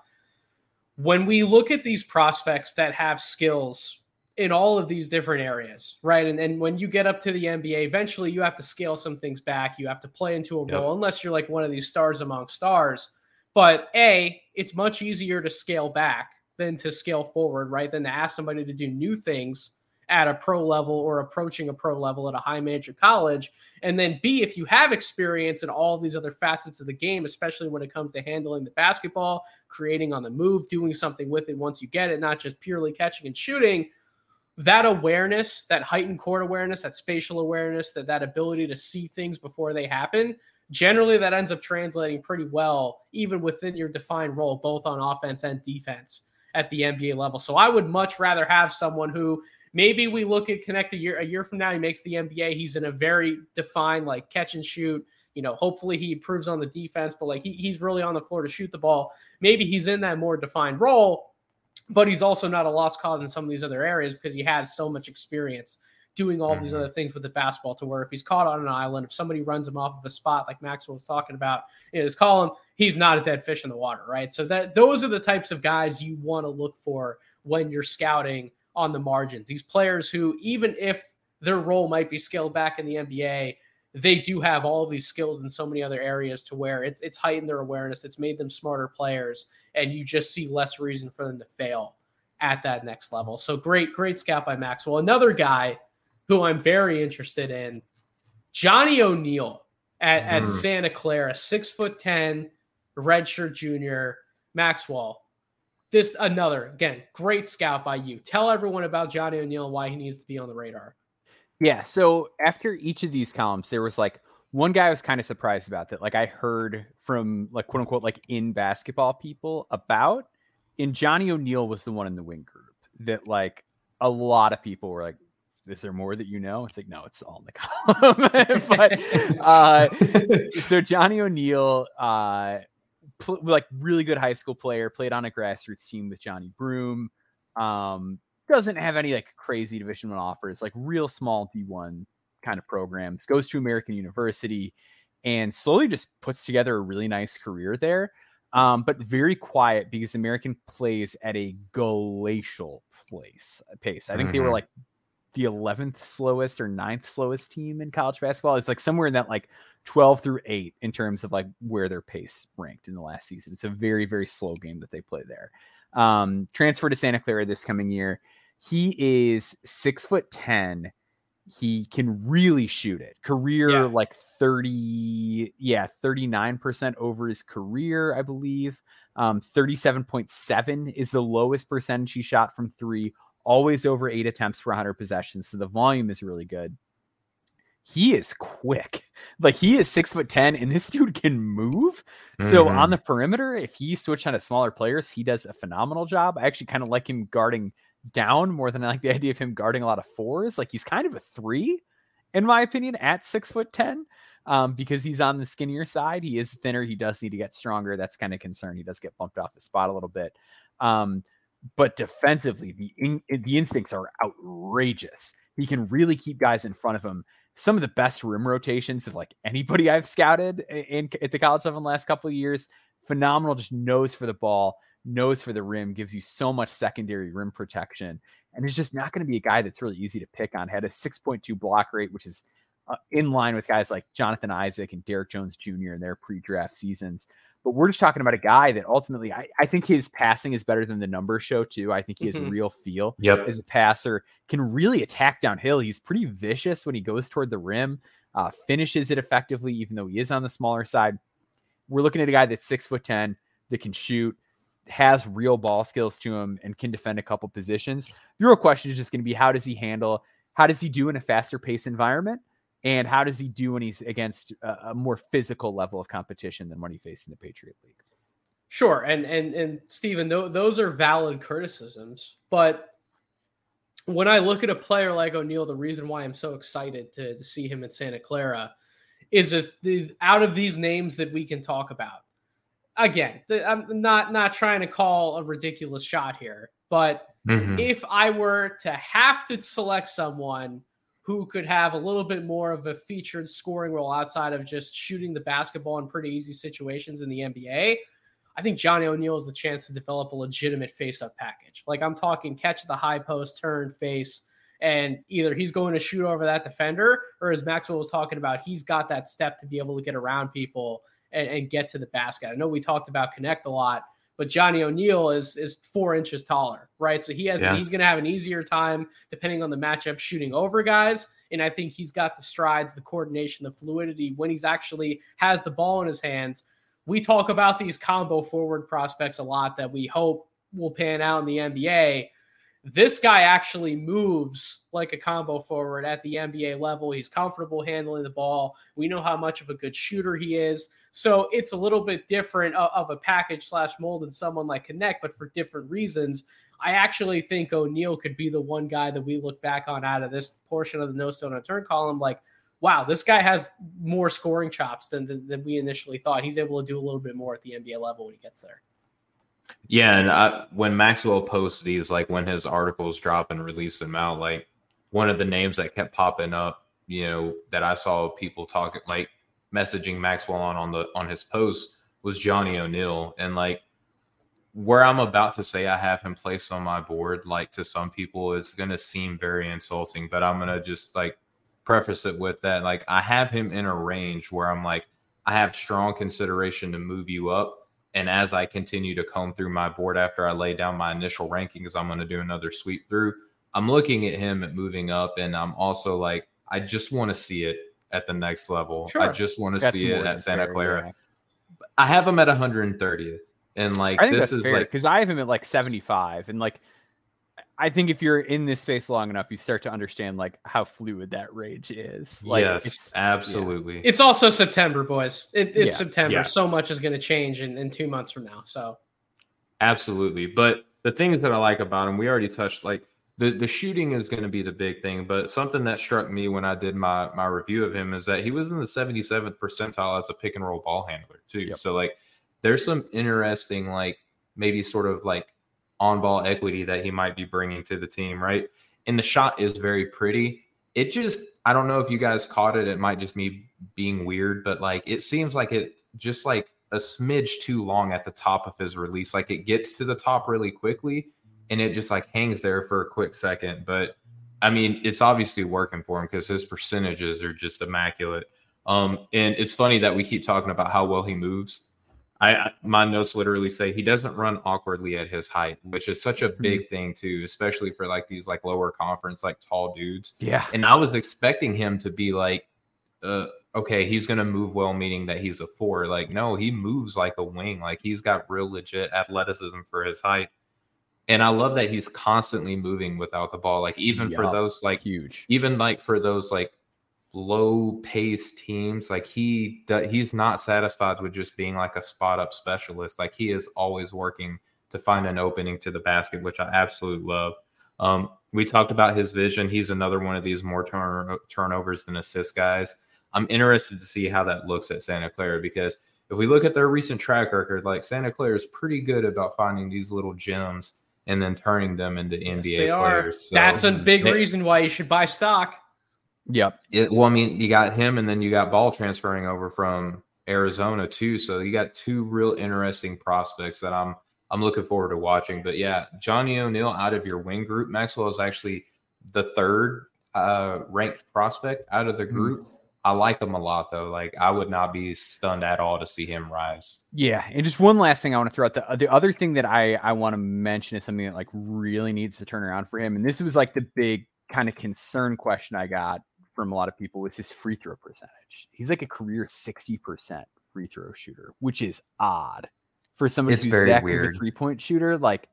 When we look at these prospects that have skills in all of these different areas, right? And and when you get up to the NBA, eventually you have to scale some things back. You have to play into a yep. role, unless you're like one of these stars among stars. But a, it's much easier to scale back than to scale forward, right? Than to ask somebody to do new things at a pro level or approaching a pro level at a high major college. And then B, if you have experience in all these other facets of the game, especially when it comes to handling the basketball, creating on the move, doing something with it once you get it, not just purely catching and shooting, that awareness, that heightened court awareness, that spatial awareness, that that ability to see things before they happen, generally that ends up translating pretty well, even within your defined role, both on offense and defense at the NBA level. So I would much rather have someone who maybe we look at Knecht a year a year from now, he makes the NBA. He's in a very defined like catch and shoot. You know, hopefully he improves on the defense, but like he, he's really on the floor to shoot the ball. Maybe he's in that more defined role, but he's also not a lost cause in some of these other areas because he has so much experience doing all mm-hmm. these other things with the basketball to where if he's caught on an island, if somebody runs him off of a spot like Maxwell was talking about in his column, he's not a dead fish in the water, right? So that those are the types of guys you want to look for when you're scouting on the margins. These players who, even if their role might be scaled back in the NBA, they do have all of these skills in so many other areas to where it's it's heightened their awareness, it's made them smarter players, and you just see less reason for them to fail at that next level. So great, great scout by Maxwell. Another guy who I'm very interested in, Johnny O'Neil at, mm. at mm-hmm. Santa Clara, six foot ten, redshirt junior, Maxwell. This another again, great scout by you. Tell everyone about Johnny O'Neil and why he needs to be on the radar. Yeah. So after each of these columns, there was like one guy I was kind of surprised about that, like I heard from like quote unquote like in basketball people about. And Johnny O'Neil was the one in the wing group that like a lot of people were like, is there more that you know? It's like, no, it's all in the column. but uh, so Johnny O'Neil, uh, pl- like really good high school player, played on a grassroots team with Johni Broome. Um, doesn't have any like crazy Division One offers, like real small D one kind of programs. Goes to American University and slowly just puts together a really nice career there. Um, but very quiet because American plays at a glacial place pace. I think mm-hmm. they were mm-hmm. like the 11th slowest or ninth slowest team in college basketball. It's like somewhere in that like 12 through 8 in terms of like where their pace ranked in the last season. It's a very, very slow game that they play there. Um, transfer to Santa Clara this coming year. He is six foot 10. He can really shoot it. Career yeah. like 30, yeah, 39% over his career, I believe. Um, 37.7 is the lowest percentage he shot from three always over eight attempts for 100 possessions. So the volume is really good. He is quick. Like he is six foot 10 and this dude can move. Mm-hmm. So on mm-hmm. the perimeter, if he switched on to smaller players, he does a phenomenal job. I actually kind of like him guarding down more than I like the idea of him guarding a lot of fours. Like he's kind of a three, in my opinion, at six foot 10. Um, because he's on the skinnier side. He is thinner. He does need to get stronger. That's kind of concern. He does get bumped off the spot a little bit. Um, but defensively, the in, the instincts are outrageous. He can really keep guys in front of him. Some of the best rim rotations of like anybody I've scouted in, at the college level in the last couple of years. Phenomenal, just nose for the ball, nose for the rim, gives you so much secondary rim protection, and is just not going to be a guy that's really easy to pick on. Had a 6.2 block rate, which is uh, in line with guys like Jonathan Isaac and Derrick Jones Jr. in their pre-draft seasons. But we're just talking about a guy that ultimately, I, I think his passing is better than the numbers show too. I think he has mm-hmm. real feel yep. as a passer, can really attack downhill. He's pretty vicious when he goes toward the rim, uh, finishes it effectively, even though he is on the smaller side. We're looking at a guy that's six foot 10 that can shoot, has real ball skills to him, and can defend a couple positions. The real question is just going to be how does he handle, how does he do in a faster pace environment? And how does he do when he's against a, a more physical level of competition than when he faced in the Patriot League? Sure, and and and Stephen, th- those are valid criticisms. But when I look at a player like O'Neil, the reason why I'm so excited to, to see him in Santa Clara is if the, out of these names that we can talk about. Again, the, I'm not not trying to call a ridiculous shot here, but mm-hmm. if I were to have to select someone who could have a little bit more of a featured scoring role outside of just shooting the basketball in pretty easy situations in the NBA. I think Johnny O'Neil has the chance to develop a legitimate face-up package. Like I'm talking catch the high post, turn face, and either he's going to shoot over that defender, or as Maxwell was talking about, he's got that step to be able to get around people and, and get to the basket. I know we talked about Knecht a lot, but Johnny O'Neil is is four inches taller, right? So he has yeah. he's going to have an easier time depending on the matchup shooting over guys. And I think he's got the strides, the coordination, the fluidity when he's actually has the ball in his hands. We talk about these combo forward prospects a lot that we hope will pan out in the NBA. This guy actually moves like a combo forward at the NBA level. He's comfortable handling the ball. We know how much of a good shooter he is. So it's a little bit different of, a package slash mold than someone like Knecht, but for different reasons. I actually think O'Neil could be the one guy that we look back on out of this portion of the no stone unturned column. Like, wow, this guy has more scoring chops than, than, than we initially thought. He's able to do a little bit more at the NBA level when he gets there. Yeah, and I, when Maxwell posts these, like when his articles drop and release them out, like one of the names that kept popping up, you know, that I saw people talking, like messaging Maxwell on on the on his post was Johnny O'Neil, and like where I'm about to say I have him placed on my board, like to some people, it's gonna seem very insulting, but I'm gonna just like preface it with that, like I have him in a range where I'm like I have strong consideration to move you up. And as I continue to comb through my board after I lay down my initial rankings, I'm going to do another sweep through. I'm looking at him at moving up, and I'm also like, I just want to see it at the next level. Sure. I just want to see it at Santa fair, Clara. Yeah. I have him at 130th, and like this is fair, like because I have him at like 75, and like I think if you're in this space long enough, you start to understand like how fluid that rage is. Like, yes, it's, absolutely. Yeah. It's also September, boys. It, it's yeah. September. Yeah. So much is going to change in, in two months from now. So, absolutely. But the things that I like about him, we already touched. Like the the shooting is going to be the big thing. But something that struck me when I did my my review of him is that he was in the 77th percentile as a pick and roll ball handler too. Yep. So like, there's some interesting like maybe sort of like on ball equity that he might be bringing to the team, right? And the shot is very pretty. It just, I don't know if you guys caught it. It might just me being weird, but like it seems like it just like a smidge too long at the top of his release. Like it gets to the top really quickly and it just like hangs there for a quick second. But I mean, it's obviously working for him because his percentages are just immaculate. Um, and it's funny that we keep talking about how well he moves I my notes literally say he doesn't run awkwardly at his height, which is such a mm-hmm. big thing too, especially for like these like lower conference like tall dudes. Yeah. And I was expecting him to be like uh okay, he's going to move well meaning that he's a 4. Like no, he moves like a wing. Like he's got real legit athleticism for his height. And I love that he's constantly moving without the ball. Like even for those like huge. Even like for those like low pace teams like he he's not satisfied with just being like a spot up specialist like he is always working to find an opening to the basket which i absolutely love um, we talked about his vision he's another one of these more turn- turnovers than assist guys i'm interested to see how that looks at santa clara because if we look at their recent track record like santa clara is pretty good about finding these little gems and then turning them into yes, nba players so, that's a big reason why you should buy stock Yep. It, well, I mean, you got him, and then you got Bal transferring over from Arizona too. So you got two real interesting prospects that I'm I'm looking forward to watching. But yeah, Johnny O'Neil out of your wing group, Maxwell is actually the third uh, ranked prospect out of the mm-hmm. group. Mm-hmm. I like him a lot though. Like I would not be stunned at all to see him rise. Yeah, and just one last thing I want to throw out the uh, the other thing that I I want to mention is something that like really needs to turn around for him, and this was like the big kind of concern question I got from a lot of people was his free throw percentage. He's like a career 60% free throw shooter, which is odd for somebody it's who's very that weird. a three point shooter. Like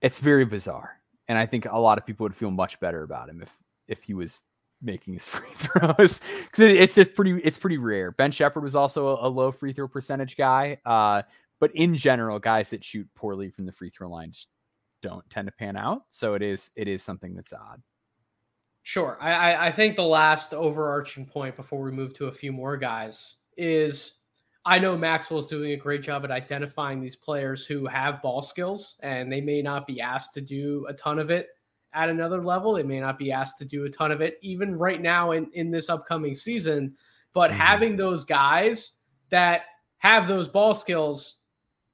it's very bizarre. And I think a lot of people would feel much better about him if if he was making his free throws because it's it's pretty it's pretty rare. Ben Sheppard was also a, a low free throw percentage guy, uh, but in general, guys that shoot poorly from the free throw line don't tend to pan out. So it is it is something that's odd. Sure. I, I think the last overarching point before we move to a few more guys is I know Maxwell is doing a great job at identifying these players who have ball skills and they may not be asked to do a ton of it at another level. They may not be asked to do a ton of it even right now in, in this upcoming season. But mm-hmm. having those guys that have those ball skills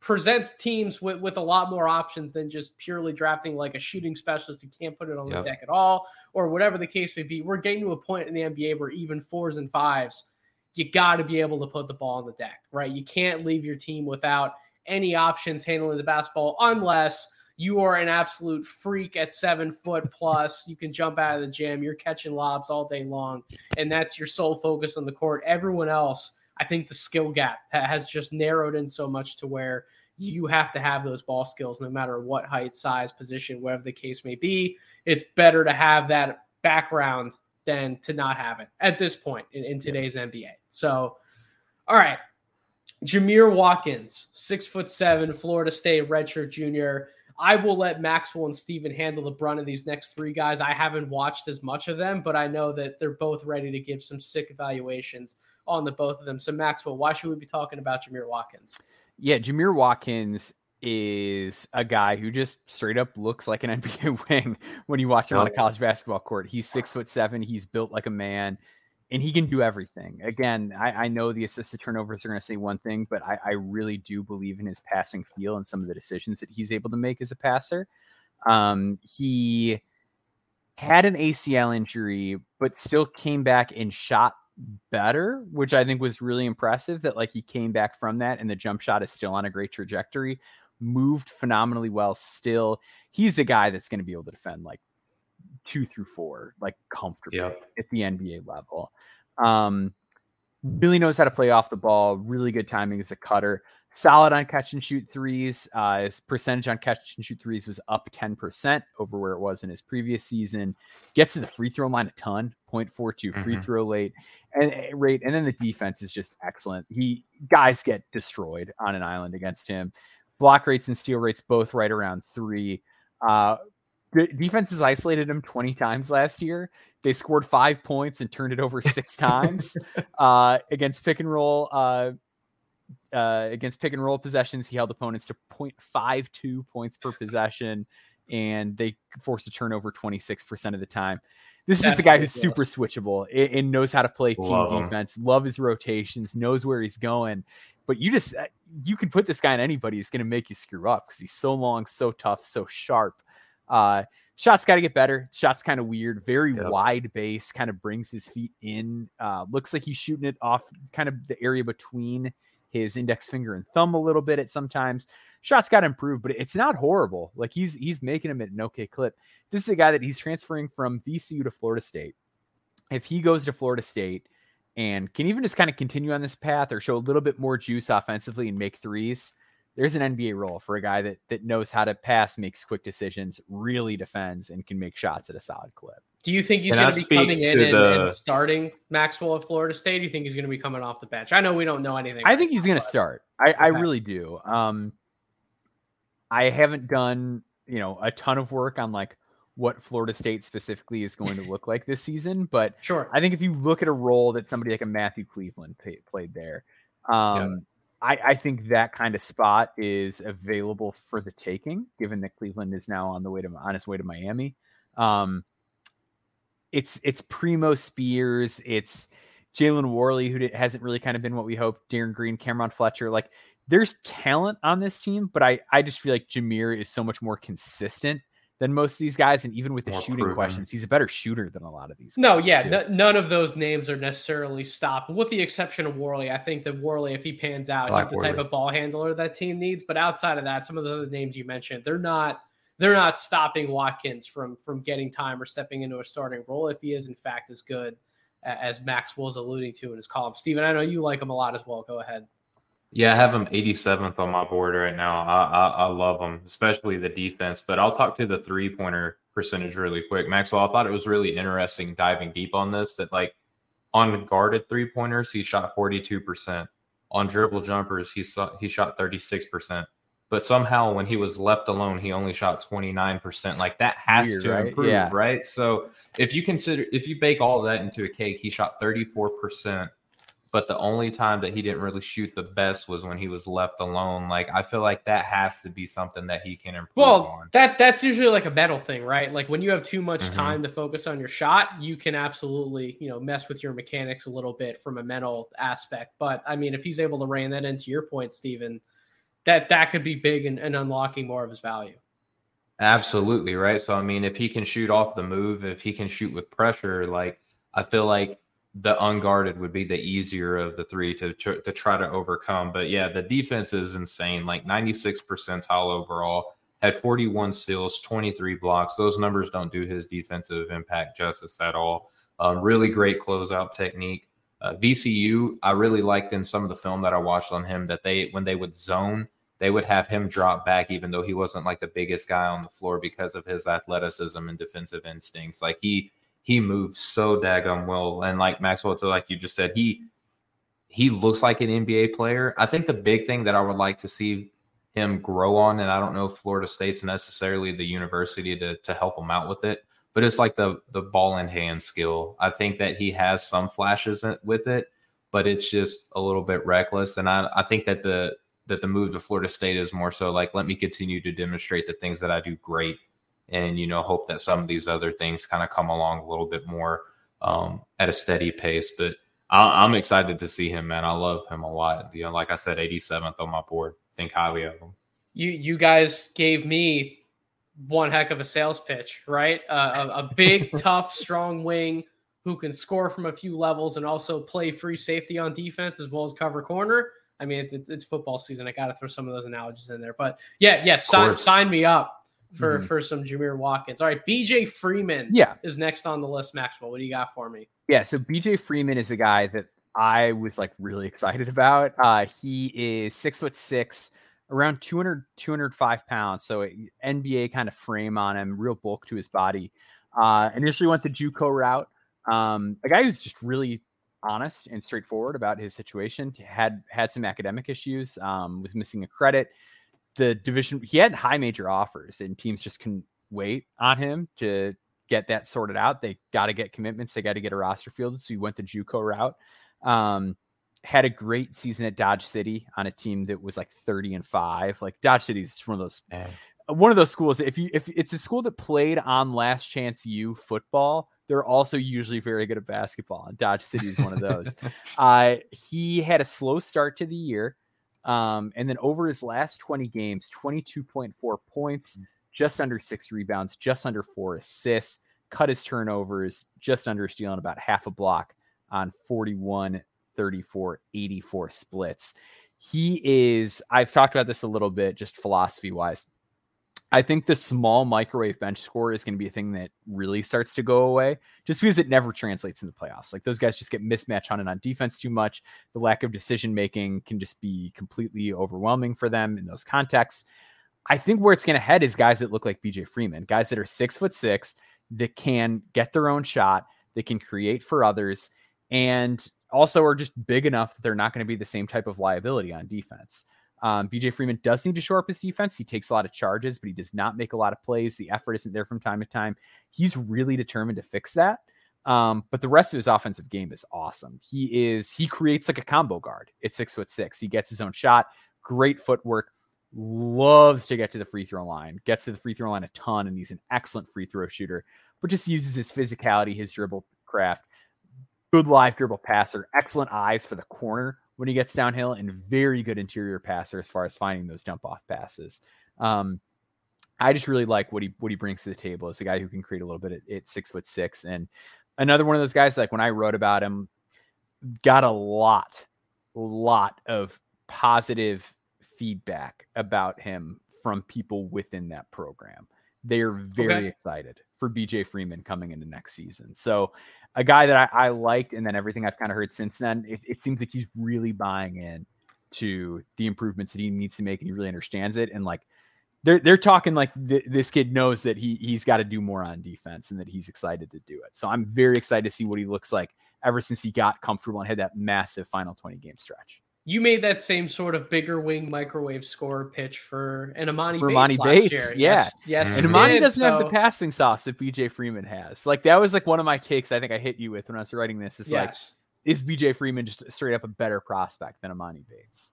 presents teams with, with a lot more options than just purely drafting like a shooting specialist who can't put it on yep. the deck at all, or whatever the case may be. We're getting to a point in the NBA where even fours and fives, you got to be able to put the ball on the deck, right? You can't leave your team without any options handling the basketball unless you are an absolute freak at seven foot plus. You can jump out of the gym, you're catching lobs all day long, and that's your sole focus on the court. Everyone else I think the skill gap has just narrowed in so much to where you have to have those ball skills no matter what height, size, position, whatever the case may be. It's better to have that background than to not have it at this point in, in today's NBA. So, all right. Jamir Watkins, six foot seven, Florida State redshirt junior. I will let Maxwell and Steven handle the brunt of these next three guys. I haven't watched as much of them, but I know that they're both ready to give some sick evaluations on the both of them. So, Maxwell, why should we be talking about Jamir Watkins? Yeah, Jamir Watkins is a guy who just straight up looks like an NBA wing when you watch him on a oh. college basketball court. He's six foot seven. He's built like a man and he can do everything. Again, I, I know the assisted turnovers are going to say one thing, but I, I, really do believe in his passing feel and some of the decisions that he's able to make as a passer. Um, he had an ACL injury, but still came back and shot better, which I think was really impressive. That like he came back from that, and the jump shot is still on a great trajectory. Moved phenomenally well. Still, he's a guy that's going to be able to defend like two through four, like comfortably yep. at the NBA level. Um, really knows how to play off the ball. Really good timing as a cutter. Solid on catch and shoot threes. Uh, his percentage on catch and shoot threes was up 10% over where it was in his previous season. Gets to the free throw line a ton, 0.42 mm-hmm. free throw late and eh, rate. And then the defense is just excellent. He guys get destroyed on an island against him. Block rates and steal rates both right around three. Uh, defenses isolated him 20 times last year. They scored five points and turned it over six times uh, against pick and roll. Uh, uh, against pick and roll possessions, he held opponents to 0.52 points per possession, and they forced a turnover 26% of the time. This is just a guy who's super switchable and, and, knows how to play team Love defense. Him. Love his rotations, knows where he's going. But you just uh, you can put this guy on anybody. He's going to make you screw up because he's so long, so tough, so sharp. Uh, shots got to get better. Shots kind of weird, very yep. wide base, kind of brings his feet in. Uh, looks like he's shooting it off kind of the area between his index finger and thumb a little bit at sometimes. Shots got to improve, but it's not horrible. Like he's he's making him at an okay clip. This is a guy that he's transferring from VCU to Florida State. If he goes to Florida State and can even just kind of continue on this path or show a little bit more juice offensively and make threes, there's an NBA role for a guy that that knows how to pass, makes quick decisions, really defends, and can make shots at a solid clip. Do you think he's going to be coming in and, the... and, starting Maxwell at Florida State? Do you think he's going to be coming off the bench? I know we don't know anything. I think he's going to start. I, okay. I really do. Um, I haven't done you know a ton of work on like what Florida State specifically is going to look like this season, but sure, I think if you look at a role that somebody like a Matthew Cleveland pay, played there, um, I, I think that kind of spot is available for the taking, given that Cleveland is now on the way to on his way to Miami. Um, it's it's Primo Spears, it's Jalen Warley, who hasn't really kind of been what we hoped. Darin Green, Cameron Fletcher, like there's talent on this team, but I I just feel like Jamir is so much more consistent than most of these guys. And even with the More shooting proven. questions, he's a better shooter than a lot of these. No, yeah, n- none of those names are necessarily stopped, with the exception of Warley. I think that Warley, if he pans out, like he's the Warley. type of ball handler that team needs. But outside of that, some of the other names you mentioned, they're not they're not stopping Watkins from from getting time or stepping into a starting role if he is in fact as good as Max was alluding to in his column. Steven, I know you like him a lot as well. Go ahead. Yeah, I have him 87th on my board right now. I, I, I love him, especially the defense. But I'll talk to the three pointer percentage really quick. Maxwell, I thought it was really interesting diving deep on this. That like on guarded three pointers, he shot 42%. On dribble jumpers, he saw he shot 36%. But somehow when he was left alone, he only shot 29%. Like that has Weird, to right? improve, yeah. right? So if you consider if you bake all that into a cake, he shot 34% but the only time that he didn't really shoot the best was when he was left alone. Like I feel like that has to be something that he can improve well, on. that that's usually like a mental thing, right? Like when you have too much mm-hmm. time to focus on your shot, you can absolutely, you know, mess with your mechanics a little bit from a mental aspect. But I mean, if he's able to rein that into your point, Stephen, that that could be big and, and unlocking more of his value. Absolutely, right? So I mean, if he can shoot off the move, if he can shoot with pressure, like I feel like the unguarded would be the easier of the three to to try to overcome. But yeah, the defense is insane. Like 96 percentile overall, had 41 steals, 23 blocks. Those numbers don't do his defensive impact justice at all. Um, really great closeout technique. Uh, VCU, I really liked in some of the film that I watched on him that they when they would zone, they would have him drop back, even though he wasn't like the biggest guy on the floor because of his athleticism and defensive instincts. Like he he moves so daggone well, and like Maxwell, to like you just said, he he looks like an NBA player. I think the big thing that I would like to see him grow on, and I don't know if Florida State's necessarily the university to to help him out with it, but it's like the the ball in hand skill. I think that he has some flashes with it, but it's just a little bit reckless. And I I think that the that the move to Florida State is more so like let me continue to demonstrate the things that I do great, and you know hope that some of these other things kind of come along a little bit more um, at a steady pace, but. I, am excited to see him, man. I love him a lot. You know, like I said, 87th on my board. Think highly of him. You you guys gave me one heck of a sales pitch, right? Uh, a, a big, tough, strong wing who can score from a few levels and also play free safety on defense as well as cover corner. I mean, it's, it's, it's football season. I got to throw some of those analogies in there, but yeah, yeah, sign, sign me up for mm-hmm. for some Jamir Watkins. All right, BJ Freeman. Yeah, is next on the list. Maxwell, what do you got for me? Yeah, so BJ Freeman is a guy that I was like really excited about. Uh, he is six foot six, around 200, 205 pounds. So NBA kind of frame on him, real bulk to his body. Uh, initially went the JUCO route. Um, a guy who's just really honest and straightforward about his situation. Had had some academic issues. Um, was missing a credit. The division he had high major offers, and teams just couldn't wait on him to get that sorted out. They got to get commitments. They got to get a roster fielded. So he went the JUCO route. Um, had a great season at Dodge City on a team that was like 30 and 5. Like Dodge City is one of those Man. one of those schools if you if it's a school that played on last chance U football, they're also usually very good at basketball. And Dodge City is one of those. uh, he had a slow start to the year. Um, and then over his last 20 games, 22.4 points, just under six rebounds, just under four assists, cut his turnovers, just under stealing about half a block on 41 34 84 splits. He is, I've talked about this a little bit just philosophy wise. I think the small microwave bench score is going to be a thing that really starts to go away just because it never translates in the playoffs. Like those guys just get mismatch hunted on defense too much. The lack of decision making can just be completely overwhelming for them in those contexts. I think where it's going to head is guys that look like BJ Freeman, guys that are six foot six, that can get their own shot, that can create for others, and also are just big enough that they're not going to be the same type of liability on defense. Um, BJ Freeman does need to shore up his defense. He takes a lot of charges, but he does not make a lot of plays. The effort isn't there from time to time. He's really determined to fix that. Um, but the rest of his offensive game is awesome. He is he creates like a combo guard at six foot six. He gets his own shot, great footwork, loves to get to the free throw line, gets to the free throw line a ton, and he's an excellent free throw shooter. But just uses his physicality, his dribble craft good live dribble passer, excellent eyes for the corner when he gets downhill, and very good interior passer as far as finding those jump off passes. Um, I just really like what he what he brings to the table as a guy who can create a little bit at, at six foot six, and another one of those guys. Like when I wrote about him, got a lot, lot of positive feedback about him from people within that program. They are very okay. excited for BJ Freeman coming into next season. So a guy that I, I liked, and then everything I've kind of heard since then, it, it seems like he's really buying in to the improvements that he needs to make, and he really understands it. And like they're they're talking like th- this kid knows that he he's got to do more on defense, and that he's excited to do it. So I'm very excited to see what he looks like ever since he got comfortable and had that massive final 20 game stretch you made that same sort of bigger wing microwave score pitch for an Emoni for Bates, Emoni Bates yeah. Yes, yes and Emoni did, doesn't so... have the passing sauce that BJ Freeman has. Like that was like one of my takes. I think I hit you with when I was writing this. Is yes. like, is BJ Freeman just straight up a better prospect than Emoni Bates?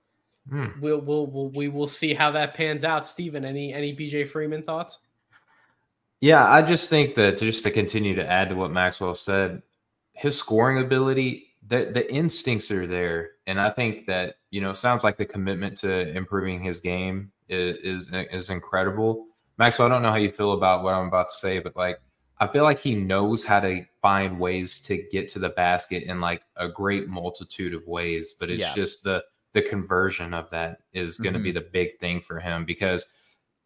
Hmm. We'll, we'll, we'll we will see how that pans out. Steven, any any BJ Freeman thoughts? Yeah, I just think that just to continue to add to what Maxwell said, his scoring ability the the instincts are there, and I think that you know sounds like the commitment to improving his game is, is is incredible. Maxwell, I don't know how you feel about what I'm about to say, but like I feel like he knows how to find ways to get to the basket in like a great multitude of ways, but it's yeah. just the the conversion of that is going to mm-hmm. be the big thing for him because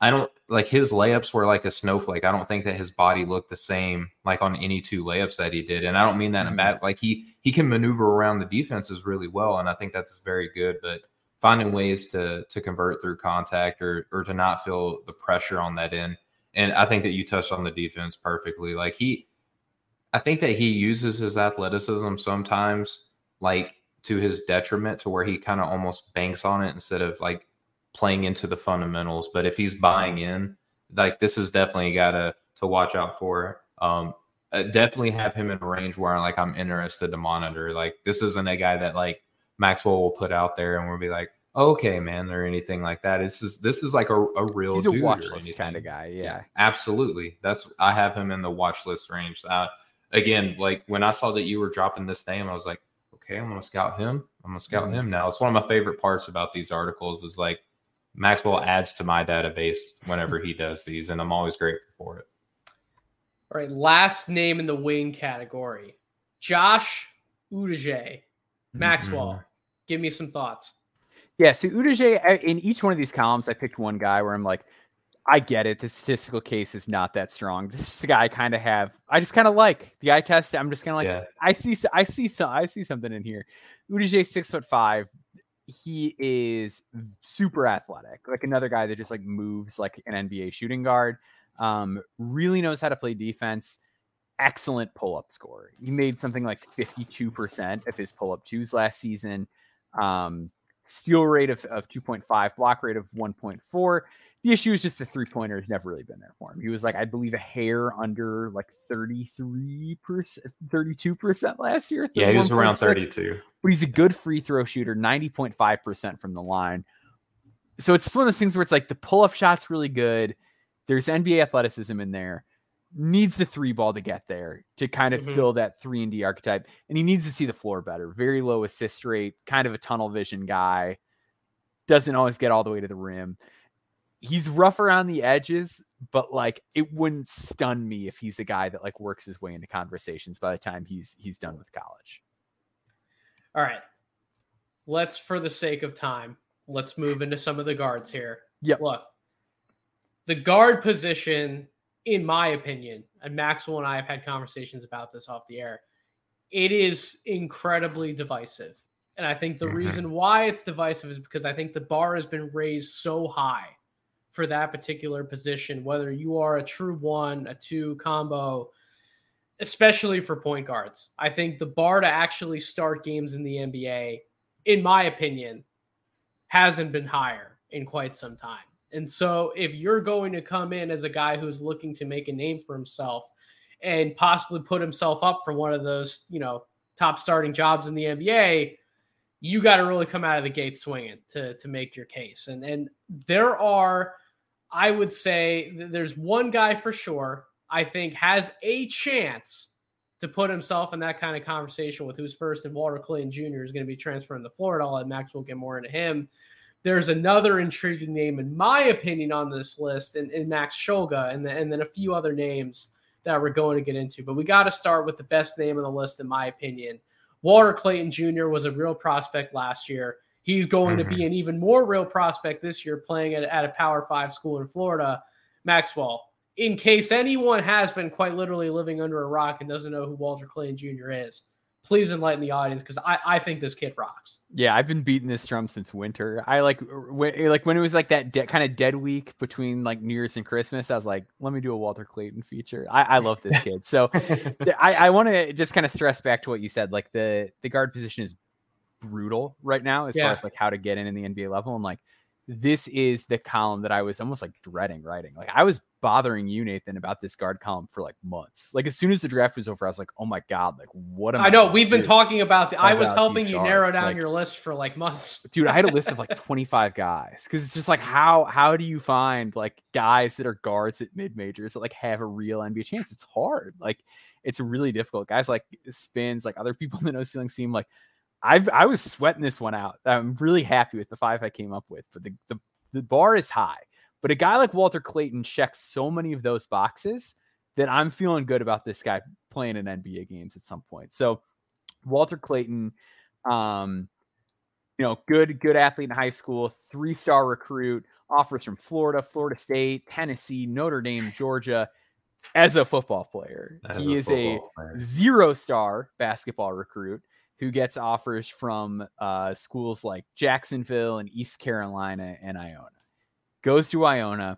I don't like his layups were like a snowflake. I don't think that his body looked the same like on any two layups that he did. And I don't mean that in a mm-hmm. bad like he he can maneuver around the defenses really well, and I think that's very good. But finding ways to to convert through contact or or to not feel the pressure on that end. And I think that you touched on the defense perfectly. Like he, I think that he uses his athleticism sometimes like to his detriment to where he kind of almost banks on it instead of like playing into the fundamentals. But if he's buying in, like this is definitely got to to watch out for. Um, definitely have him in a range where like I'm interested to monitor. Like this isn't a guy that like Maxwell will put out there and we'll be like, okay, man, or anything like that. This is this is like a, a real he's a watch list kind of guy. Yeah. yeah. absolutely. That's I have him in the watch list range. Uh, again, like when I saw that you were dropping this name, I was like, okay, I'm gonna scout him. I'm gonna scout mm-hmm. him now. It's one of my favorite parts about these articles is like Maxwell adds to my database whenever he does these, and I'm always grateful for it. All right, last name in the wing category. Josh Uduje. Maxwell. Mm-hmm. Give me some thoughts. Yeah, so Uduje, in each one of these columns, I picked one guy where I'm like, I get it. The statistical case is not that strong. This is the guy I kind of have. I just kind of like the eye test. I'm just kind of like, yeah. I see, I see, I see something in here. Uduje six foot five. He is super athletic, like another guy that just like moves like an NBA shooting guard. Um, really knows how to play defense. Excellent pull up score. He made something like 52% of his pull up twos last season. Um, steal rate of, of 2.5, block rate of 1.4. The issue is just the three pointer has never really been there for him. He was like, I believe, a hair under like 33%, 32% last year. Yeah, he was around 32. But he's a good free throw shooter, 90.5% from the line. So it's one of those things where it's like the pull up shot's really good. There's NBA athleticism in there. Needs the three ball to get there to kind of mm-hmm. fill that three and D archetype, and he needs to see the floor better. Very low assist rate, kind of a tunnel vision guy. Doesn't always get all the way to the rim. He's rough around the edges, but like it wouldn't stun me if he's a guy that like works his way into conversations by the time he's he's done with college. All right. Let's for the sake of time, let's move into some of the guards here. Yep. Look, the guard position, in my opinion, and Maxwell and I have had conversations about this off the air, it is incredibly divisive. And I think the mm-hmm. reason why it's divisive is because I think the bar has been raised so high for that particular position, whether you are a true one, a two combo, especially for point guards. I think the bar to actually start games in the NBA, in my opinion, hasn't been higher in quite some time. And so if you're going to come in as a guy who's looking to make a name for himself and possibly put himself up for one of those, you know, top starting jobs in the NBA, you got to really come out of the gate swinging to to make your case. And and there are I would say there's one guy for sure I think has a chance to put himself in that kind of conversation with who's first and Walter Clayton Jr. is going to be transferring to Florida. I'll let get more into him. There's another intriguing name, in my opinion, on this list, and, and Max Shulga, and, the, and then a few other names that we're going to get into. But we got to start with the best name on the list, in my opinion. Walter Clayton Jr. was a real prospect last year. He's going mm-hmm. to be mm-hmm. an even more real prospect this year, playing at, at a Power Five school in Florida. Maxwell, in case anyone has been quite literally living under a rock and doesn't know who Walter Clayton Jr. is, please enlighten the audience because I, I think this kid rocks. Yeah, I've been beating this drum since winter. I like when, eh, like when it was like that de- kind of dead week between like New Year's and Christmas. I was like, let me do a Walter Clayton feature. I, I love this kid. So I, I want to just kind of stress back to what you said. Like the the guard position is brutal right now as yeah. far as like how to get in in the NBA level and like this is the column that I was almost like dreading writing. Like I was bothering you, Nathan, about this guard column for like months. Like as soon as the draft was over, I was like, "Oh my god, like what am I?" I know we've been talking about. The, I was helping you narrow down like, your list for like months, dude. I had a list of like twenty five guys because it's just like how how do you find like guys that are guards at mid majors that like have a real NBA chance? It's hard. Like it's really difficult. Guys like spins, like other people in the no ceiling seem like I've I was sweating this one out. I'm really happy with the five I came up with, but the, the the bar is high. But a guy like Walter Clayton checks so many of those boxes that I'm feeling good about this guy playing in NBA games at some point. So Walter Clayton, um, you know, good good athlete in high school, three star recruit, offers from Florida, Florida State, Tennessee, Notre Dame, Georgia. As a football player, as he a is a player. zero star basketball recruit who gets offers from uh, schools like Jacksonville and East Carolina and Iona. Goes to Iona,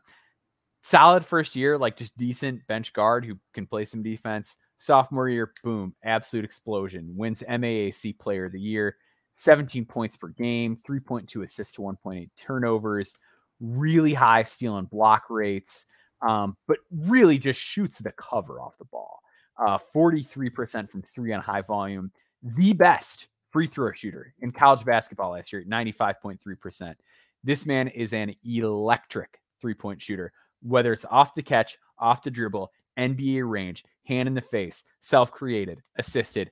solid first year, like just decent bench guard who can play some defense. Sophomore year, boom, absolute explosion. Wins MAAC Player of the Year, 17 points per game, 3.2 assists to 1.8 turnovers, really high steal and block rates, um, but really just shoots the cover off the ball. Uh, 43% from three on high volume, the best free throw shooter in college basketball last year, 95.3%. This man is an electric three point shooter, whether it's off the catch, off the dribble, NBA range, hand in the face, self created, assisted,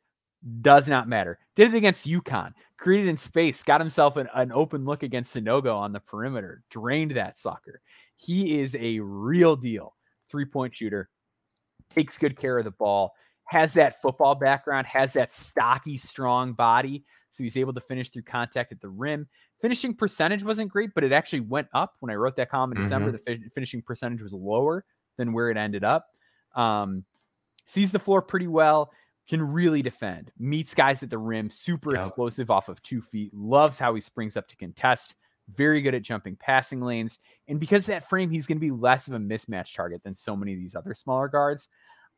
does not matter. Did it against UConn, created in space, got himself an, an open look against Sanogo on the perimeter, drained that sucker. He is a real deal three point shooter, takes good care of the ball, has that football background, has that stocky, strong body. So he's able to finish through contact at the rim. Finishing percentage wasn't great, but it actually went up when I wrote that column in mm-hmm. December. The fi- finishing percentage was lower than where it ended up. Um, sees the floor pretty well, can really defend, meets guys at the rim, super yep. explosive off of two feet, loves how he springs up to contest, very good at jumping passing lanes. And because that frame, he's going to be less of a mismatch target than so many of these other smaller guards.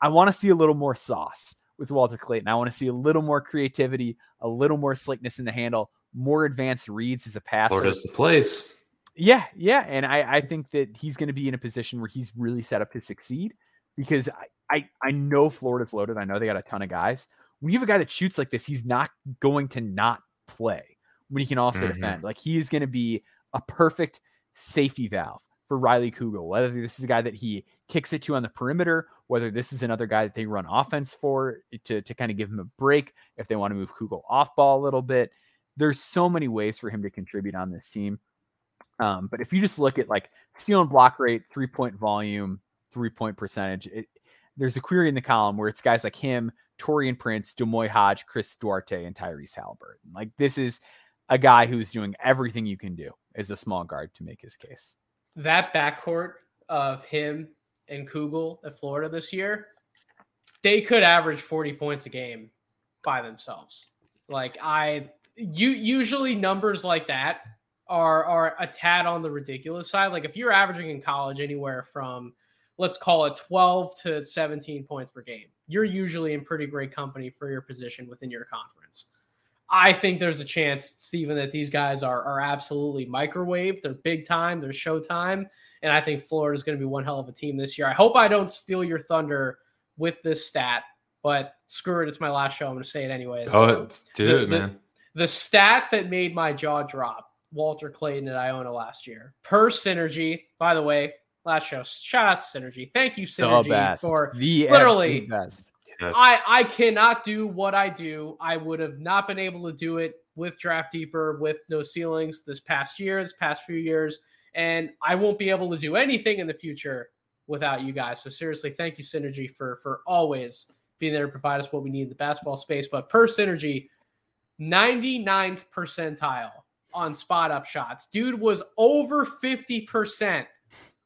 I want to see a little more sauce with Walter Clayton. I want to see a little more creativity, a little more slickness in the handle, more advanced reads as a passer. Florida's the place. Yeah, yeah. And I, I think that he's going to be in a position where he's really set up to succeed because I, I, I know Florida's loaded. I know they got a ton of guys. When you have a guy that shoots like this, he's not going to not play when he can also mm-hmm. defend. Like he is going to be a perfect safety valve for Riley Kugel, whether this is a guy that he kicks it to on the perimeter, whether this is another guy that they run offense for to, to kind of give him a break if they want to move Kugel off ball a little bit. There's so many ways for him to contribute on this team. Um, but if you just look at like steal and block rate, three point volume, three point percentage, it, there's a query in the column where it's guys like him, Taurean Prince, D'Moi Hodge, Chris Duarte, and Tyrese Haliburton. Like this is a guy who's doing everything you can do as a small guard to make his case. That backcourt of him and Kugel at Florida this year, they could average 40 points a game by themselves. Like I you usually numbers like that are are a tad on the ridiculous side. Like if you're averaging in college anywhere from let's call it 12 to 17 points per game, you're usually in pretty great company for your position within your conference. I think there's a chance, Stephen, that these guys are are absolutely microwave. They're big time. They're showtime, and I think Florida is going to be one hell of a team this year. I hope I don't steal your thunder with this stat, but screw it. It's my last show. I'm going to say it anyways. Oh, do the, it, man. The, the stat that made my jaw drop: Walter Clayton at Iona last year per synergy. By the way, last show. Shout out to Synergy. Thank you, Synergy, for the literally best I I cannot do what I do. I would have not been able to do it with Draft Deeper with no ceilings this past year, this past few years, and I won't be able to do anything in the future without you guys. So seriously, thank you Synergy for for always being there to provide us what we need in the basketball space. But per Synergy, 99th percentile on spot up shots. Dude was over 50%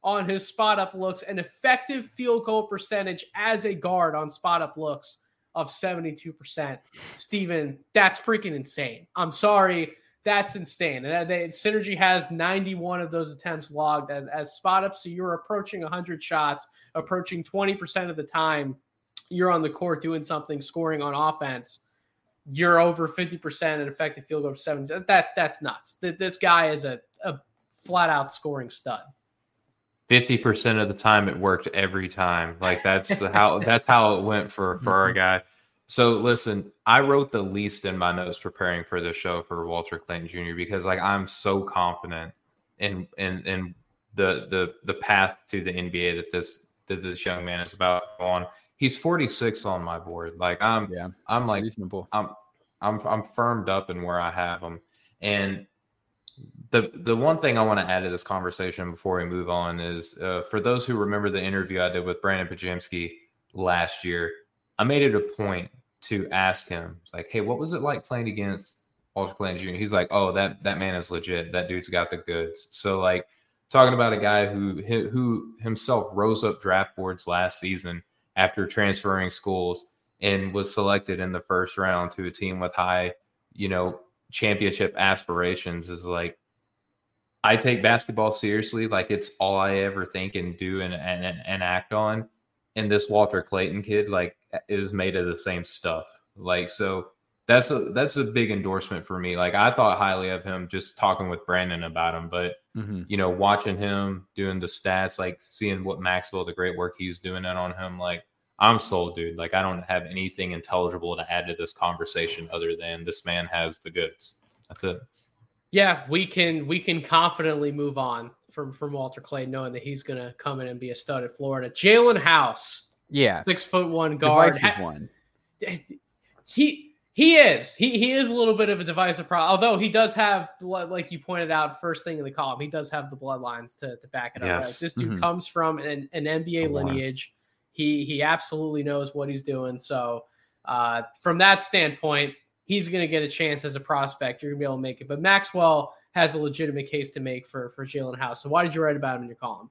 on his spot up looks, an effective field goal percentage as a guard on spot up looks of 72%. Steven, that's freaking insane. I'm sorry. That's insane. And they, Synergy has 91 of those attempts logged as, as spot up. So you're approaching 100 shots, approaching 20% of the time you're on the court doing something, scoring on offense. You're over 50% at effective field goal percentage. That, that's nuts. This guy is a, a flat out scoring stud. 50% of the time it worked every time like that's how that's how it went for for our guy so listen i wrote the least in my notes preparing for this show for walter clayton jr because like i'm so confident in in in the the the path to the nba that this that this young man is about on. He's 46 on my board. Like i'm yeah i'm like reasonable. I'm i'm i'm firmed up in where i have him. And the the one thing I want to add to this conversation before we move on is uh, for those who remember the interview I did with Brandin Podziemski last year, I made it a point to ask him, like, "Hey, what was it like playing against Walter Clayton Jr.?" He's like, "Oh, that that man is legit. That dude's got the goods." So, like, talking about a guy who who himself rose up draft boards last season after transferring schools, and was selected in the first round to a team with high, you know, championship aspirations is like I take basketball seriously, like it's all I ever think and do and and, and act on. And this Walter Clayton kid, like, is made of the same stuff. Like, so that's a that's a big endorsement for me. Like, I thought highly of him just talking with Brandin about him, but mm-hmm. you know, watching him doing the stats, like seeing what Maxwell, the great work he's doing it on him, like I'm sold, dude. Like I don't have anything intelligible to add to this conversation other than this man has the goods. That's it. Yeah, we can we can confidently move on from from Walter Clay, knowing that he's going to come in and be a stud at Florida. Jaelen House, yeah, six foot one guard, divisive one. He he is he he is a little bit of a divisive problem, although he does have like you pointed out first thing in the column, he does have the bloodlines to to back it up. Yes. This dude mm-hmm. comes from an, an NBA lineage. He he absolutely knows what he's doing. So uh, from that standpoint, he's going to get a chance as a prospect. You're going to be able to make it. But Maxwell has a legitimate case to make for for Jaelen House. So why did you write about him in your column?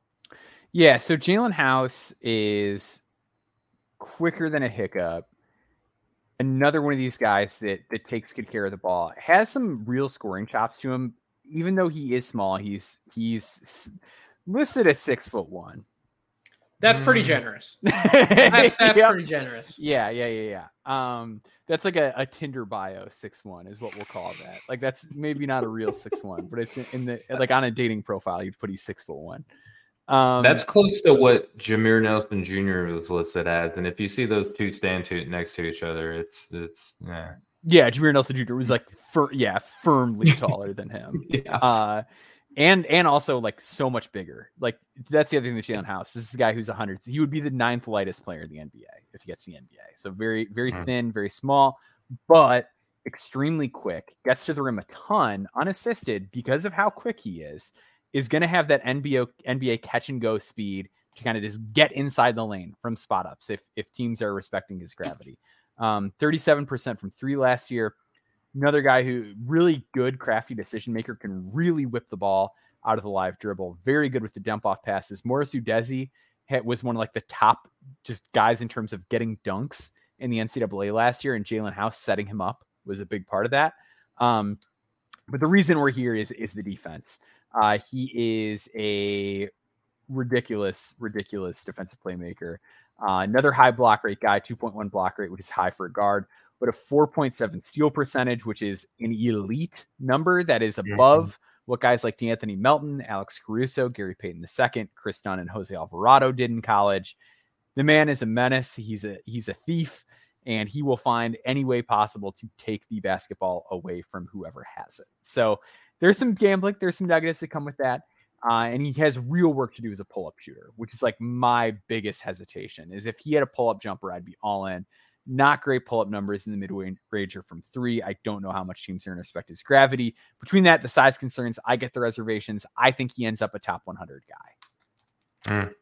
Yeah, so Jaelen House is quicker than a hiccup. Another one of these guys that that takes good care of the ball. Has some real scoring chops to him. Even though he is small, he's he's listed at six foot one. That's pretty mm. generous. that's, that's yep. pretty generous. Yeah, yeah, yeah, yeah. Um, that's like a, a Tinder bio six one is what we'll call that. Like that's maybe not a real six one, but it's in, in the like on a dating profile you'd put he's six foot one. Um, that's close to what Jameer Nelson Jr. was listed as, and if you see those two stand to next to each other, it's it's yeah. Yeah, Jameer Nelson Jr. was like, fir- yeah, firmly taller than him. yeah. Uh, and and also like so much bigger. Like that's the other thing that Jaelen House. This is a guy who's hundred. He would be the ninth lightest player in the NBA if he gets the NBA. So very very mm. thin, very small, but extremely quick. Gets to the rim a ton unassisted because of how quick he is. Is going to have that NBA NBA catch and go speed to kind of just get inside the lane from spot ups if if teams are respecting his gravity. Um, 37% from three last year, Another guy who really good, crafty decision maker can really whip the ball out of the live dribble. Very good with the dump off passes. Morris Udeze was one of like the top just guys in terms of getting dunks in the NCAA last year, and Jaelen House setting him up was a big part of that. Um, but the reason we're here is is the defense. Uh, he is a ridiculous, ridiculous defensive playmaker. Uh, another high block rate guy, 2.1 block rate, which is high for a guard but a 4.7 steal percentage, which is an elite number that is above mm-hmm. what guys like De'Anthony Melton, Alex Caruso, Gary Payton II, Kris Dunn, and Jose Alvarado did in college. The man is a menace. He's a he's a thief, and he will find any way possible to take the basketball away from whoever has it. So there's some gambling, there's some negatives that come with that. Uh, and he has real work to do as a pull-up shooter, which is like my biggest hesitation. Is if he had a pull-up jumper, I'd be all in. Not great pull up numbers in the mid range or from three. I don't know how much teams are going to respect his gravity. Between that, the size concerns, I get the reservations. I think he ends up a top 100 guy. Mm.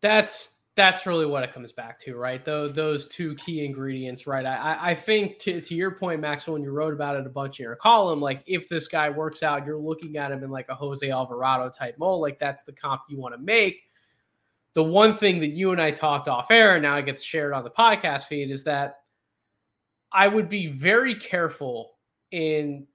That's that's really what it comes back to, right? Though those two key ingredients, right? I, I think to, to your point, Maxwell, when you wrote about it a bunch in your column, like if this guy works out, you're looking at him in like a Jose Alvarado type mold, like that's the comp you want to make the one thing that you and I talked off air, and now I get to share it on the podcast feed, is that I would be very careful in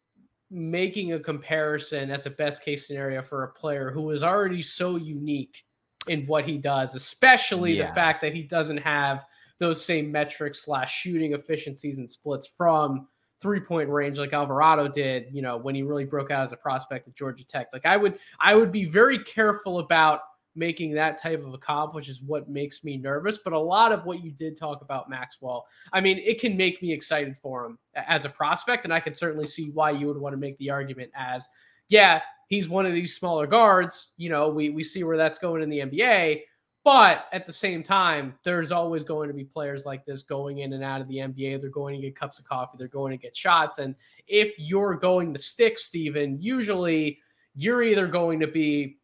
making a comparison as a best case scenario for a player who is already so unique in what he does, especially yeah. the fact that he doesn't have those same metrics slash shooting efficiencies and splits from three point range like Alvarado did, you know, when he really broke out as a prospect at Georgia Tech. Like I would I would be very careful about making that type of a comp, which is what makes me nervous. But a lot of what you did talk about Maxwell, I mean, it can make me excited for him as a prospect. And I can certainly see why you would want to make the argument as, yeah, he's one of these smaller guards. You know, we, we see where that's going in the NBA. But at the same time, there's always going to be players like this going in and out of the NBA. They're going to get cups of coffee, they're going to get shots. And if you're going to stick, Steven, usually you're either going to be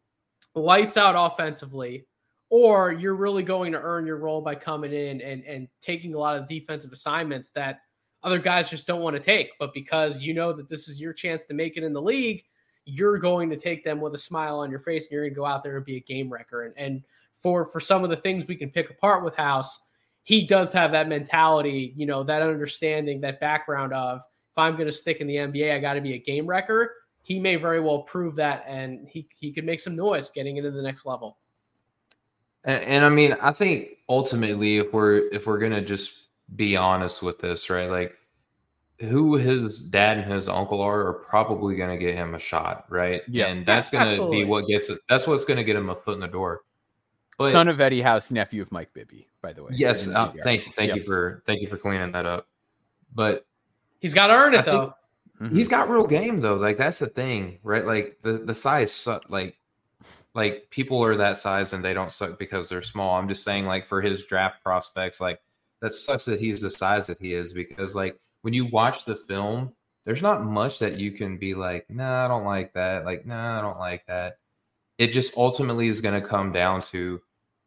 lights out offensively, or you're really going to earn your role by coming in and, and taking a lot of defensive assignments that other guys just don't want to take. But because you know that this is your chance to make it in the league, you're going to take them with a smile on your face and you're going to go out there and be a game wrecker. And, and for, for some of the things we can pick apart with House, he does have that mentality, you know, that understanding, that background of if I'm going to stick in the NBA, I got to be a game wrecker. He may very well prove that, and he he could make some noise getting into the next level. And, and I mean, I think ultimately, if we're if we're gonna just be honest with this, right? Like, who his dad and his uncle are are probably gonna get him a shot, right? Yeah, and that's gonna absolutely. be what gets it. That's what's gonna get him a foot in the door. But, Son of Eddie House, nephew of Mike Bibby, by the way. Yes, uh, thank you, thank yep. you for thank you for cleaning that up. But he's got to earn it I though. Mm-hmm. He's got real game though. Like that's the thing, right? Like the the size, like like people are that size and they don't suck because they're small. I'm just saying, like for his draft prospects, like that sucks that he's the size that he is because like when you watch the film, there's not much that you can be like, nah, I don't like that. Like, nah, I don't like that. It just ultimately is going to come down to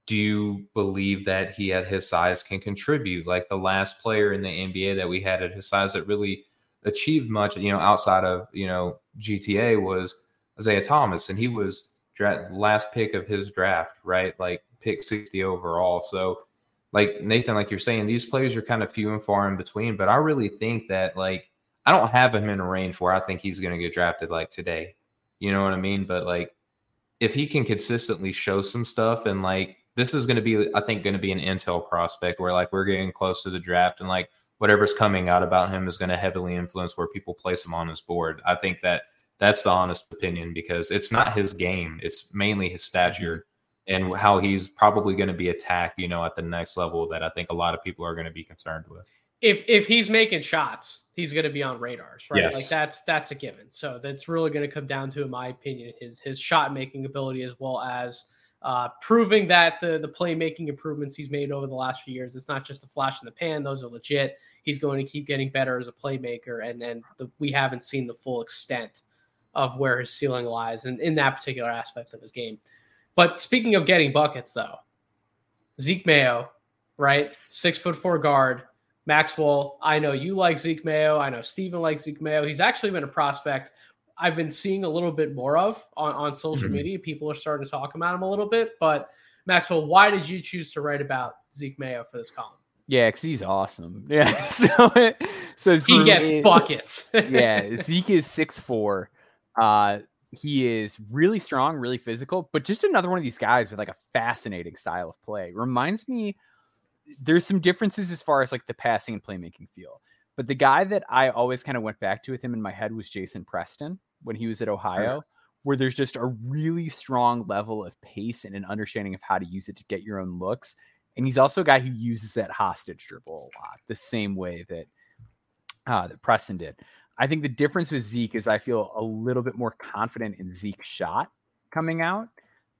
do you believe that he at his size can contribute? Like the last player in the NBA that we had at his size that really achieved much, you know, outside of, you know, GTA was Isaiah Thomas. And he was draft last pick of his draft, right? Like pick 60 overall. So like Nathan, like you're saying, these players are kind of few and far in between, but I really think that like I don't have him in a range where I think he's gonna get drafted like today. You know what I mean? But like if he can consistently show some stuff and like this is going to be i think going to be an intel prospect where like we're getting close to the draft and like whatever's coming out about him is going to heavily influence where people place him on his board i think that that's the honest opinion because it's not his game. It's mainly his stature mm-hmm. and how he's probably going to be attacked, you know, at the next level that I think a lot of people are going to be concerned with. If if he's making shots, he's going to be on radars, right? Yes. Like that's that's a given. So that's really going to come down to, in my opinion, his his shot making ability as well as uh, proving that the the playmaking improvements he's made over the last few years. It's not just a flash in the pan; those are legit. He's going to keep getting better as a playmaker, and then the, we haven't seen the full extent of where his ceiling lies and in that particular aspect of his game. But speaking of getting buckets, though, Zeke Mayo, right? Six foot four guard. Maxwell, I know you like Zeke Mayo. I know Steven likes Zeke Mayo. He's actually been a prospect I've been seeing a little bit more of on, on social mm-hmm. media. People are starting to talk about him a little bit. But Maxwell, why did you choose to write about Zeke Mayo for this column? Yeah, because he's awesome. Yeah. so, so he gets buckets. yeah. Zeke is six four. Uh, he is really strong, really physical, but just another one of these guys with like a fascinating style of play. Reminds me, there's some differences as far as like the passing and playmaking feel. But the guy that I always kind of went back to with him in my head was Jason Preston when he was at Ohio, where there's just a really strong level of pace and an understanding of how to use it to get your own looks. And he's also a guy who uses that hostage dribble a lot, the same way that uh, that Preston did. I think the difference with Zeke is I feel a little bit more confident in Zeke's shot coming out.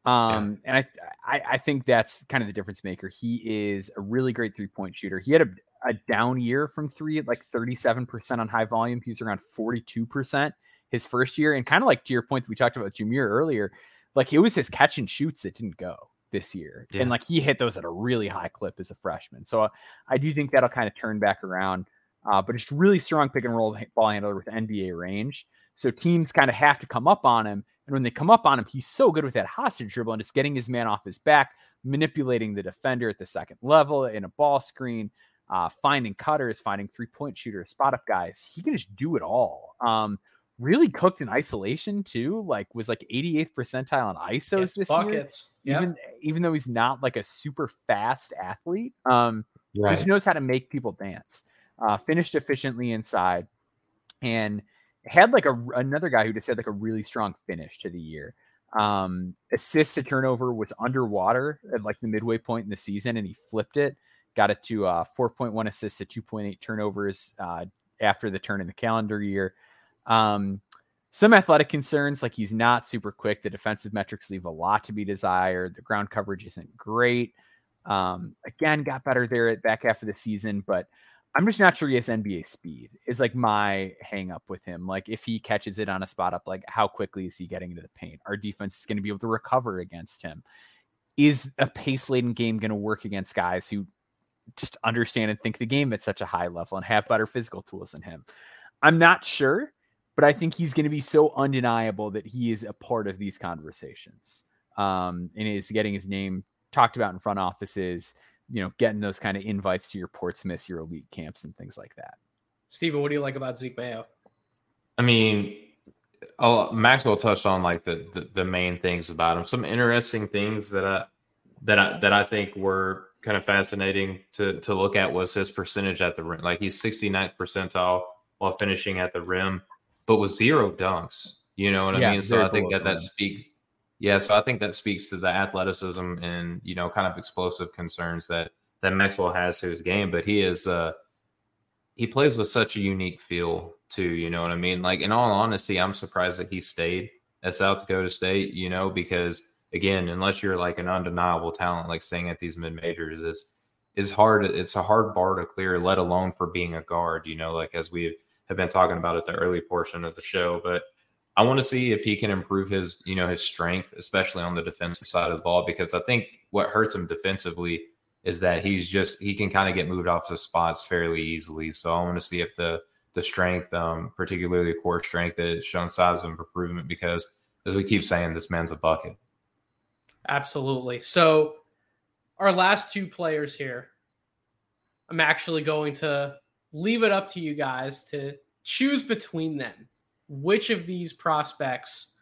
Um, yeah. and I, I, I think that's kind of the difference maker. He is a really great three point shooter. He had a, a down year from three at like 37% on high volume. He was around 42% his first year. And kind of like to your point that we talked about Jameer earlier, like it was his catch and shoots that didn't go this year. Yeah. And like he hit those at a really high clip as a freshman. So uh, I do think that'll kind of turn back around uh, but it's really strong pick and roll ball handler with NBA range. So teams kind of have to come up on him. And when they come up on him, he's so good with that hostage dribble and just getting his man off his back, manipulating the defender at the second level in a ball screen, uh, finding cutters, finding three point shooters, spot up guys. He can just do it all. Um, really cooked in isolation too. Like was like 88th percentile on ISOs yes, this buckets. year. Yep. Even even though he's not like a super fast athlete, um, right. he knows how to make people dance uh, finished efficiently inside, and had like a another guy who just had like a really strong finish to the year. Um, assist to turnover was underwater at like the midway point in the season, and he flipped it, got it to uh, 4.1 assists to 2.8 turnovers uh, after the turn in the calendar year. Um, some athletic concerns, like he's not super quick. The defensive metrics leave a lot to be desired. The ground coverage isn't great. Um, again, got better there at back half of the season, but I'm just not sure he has NBA speed. Is like my hang up with him. Like if he catches it on a spot up, like how quickly is he getting into the paint? Our defense is going to be able to recover against him. Is a pace laden game going to work against guys who just understand and think the game at such a high level and have better physical tools than him? I'm not sure, but I think he's going to be so undeniable that he is a part of these conversations um, and is getting his name talked about in front offices you know, getting those kind of invites to your Portsmouth, your elite camps, and things like that. Stephen, what do you like about Zeke Mayo? I mean, oh, Maxwell touched on like the, the, the main things about him. Some interesting things that I that I that I think were kind of fascinating to to look at was his percentage at the rim. Like he's 69th percentile while finishing at the rim, but with zero dunks. You know what yeah, I mean? So I think that that speaks. Yeah, so I think that speaks to the athleticism and you know kind of explosive concerns that that Maxwell has to his game. But he is uh he plays with such a unique feel too. You know what I mean? Like in all honesty, I'm surprised that he stayed at South Dakota State. You know because again, unless you're like an undeniable talent, like staying at these mid majors is is hard. It's a hard bar to clear, let alone for being a guard. You know, like as we have been talking about at the early portion of the show, but I want to see if he can improve his, you know, his strength, especially on the defensive side of the ball, because I think what hurts him defensively is that he's just he can kind of get moved off the spots fairly easily. So I want to see if the the strength, um, particularly the core strength, has shown signs of improvement because, as we keep saying, this man's a bucket. Absolutely. So our last two players here, I'm actually going to leave it up to you guys to choose between them which of these prospects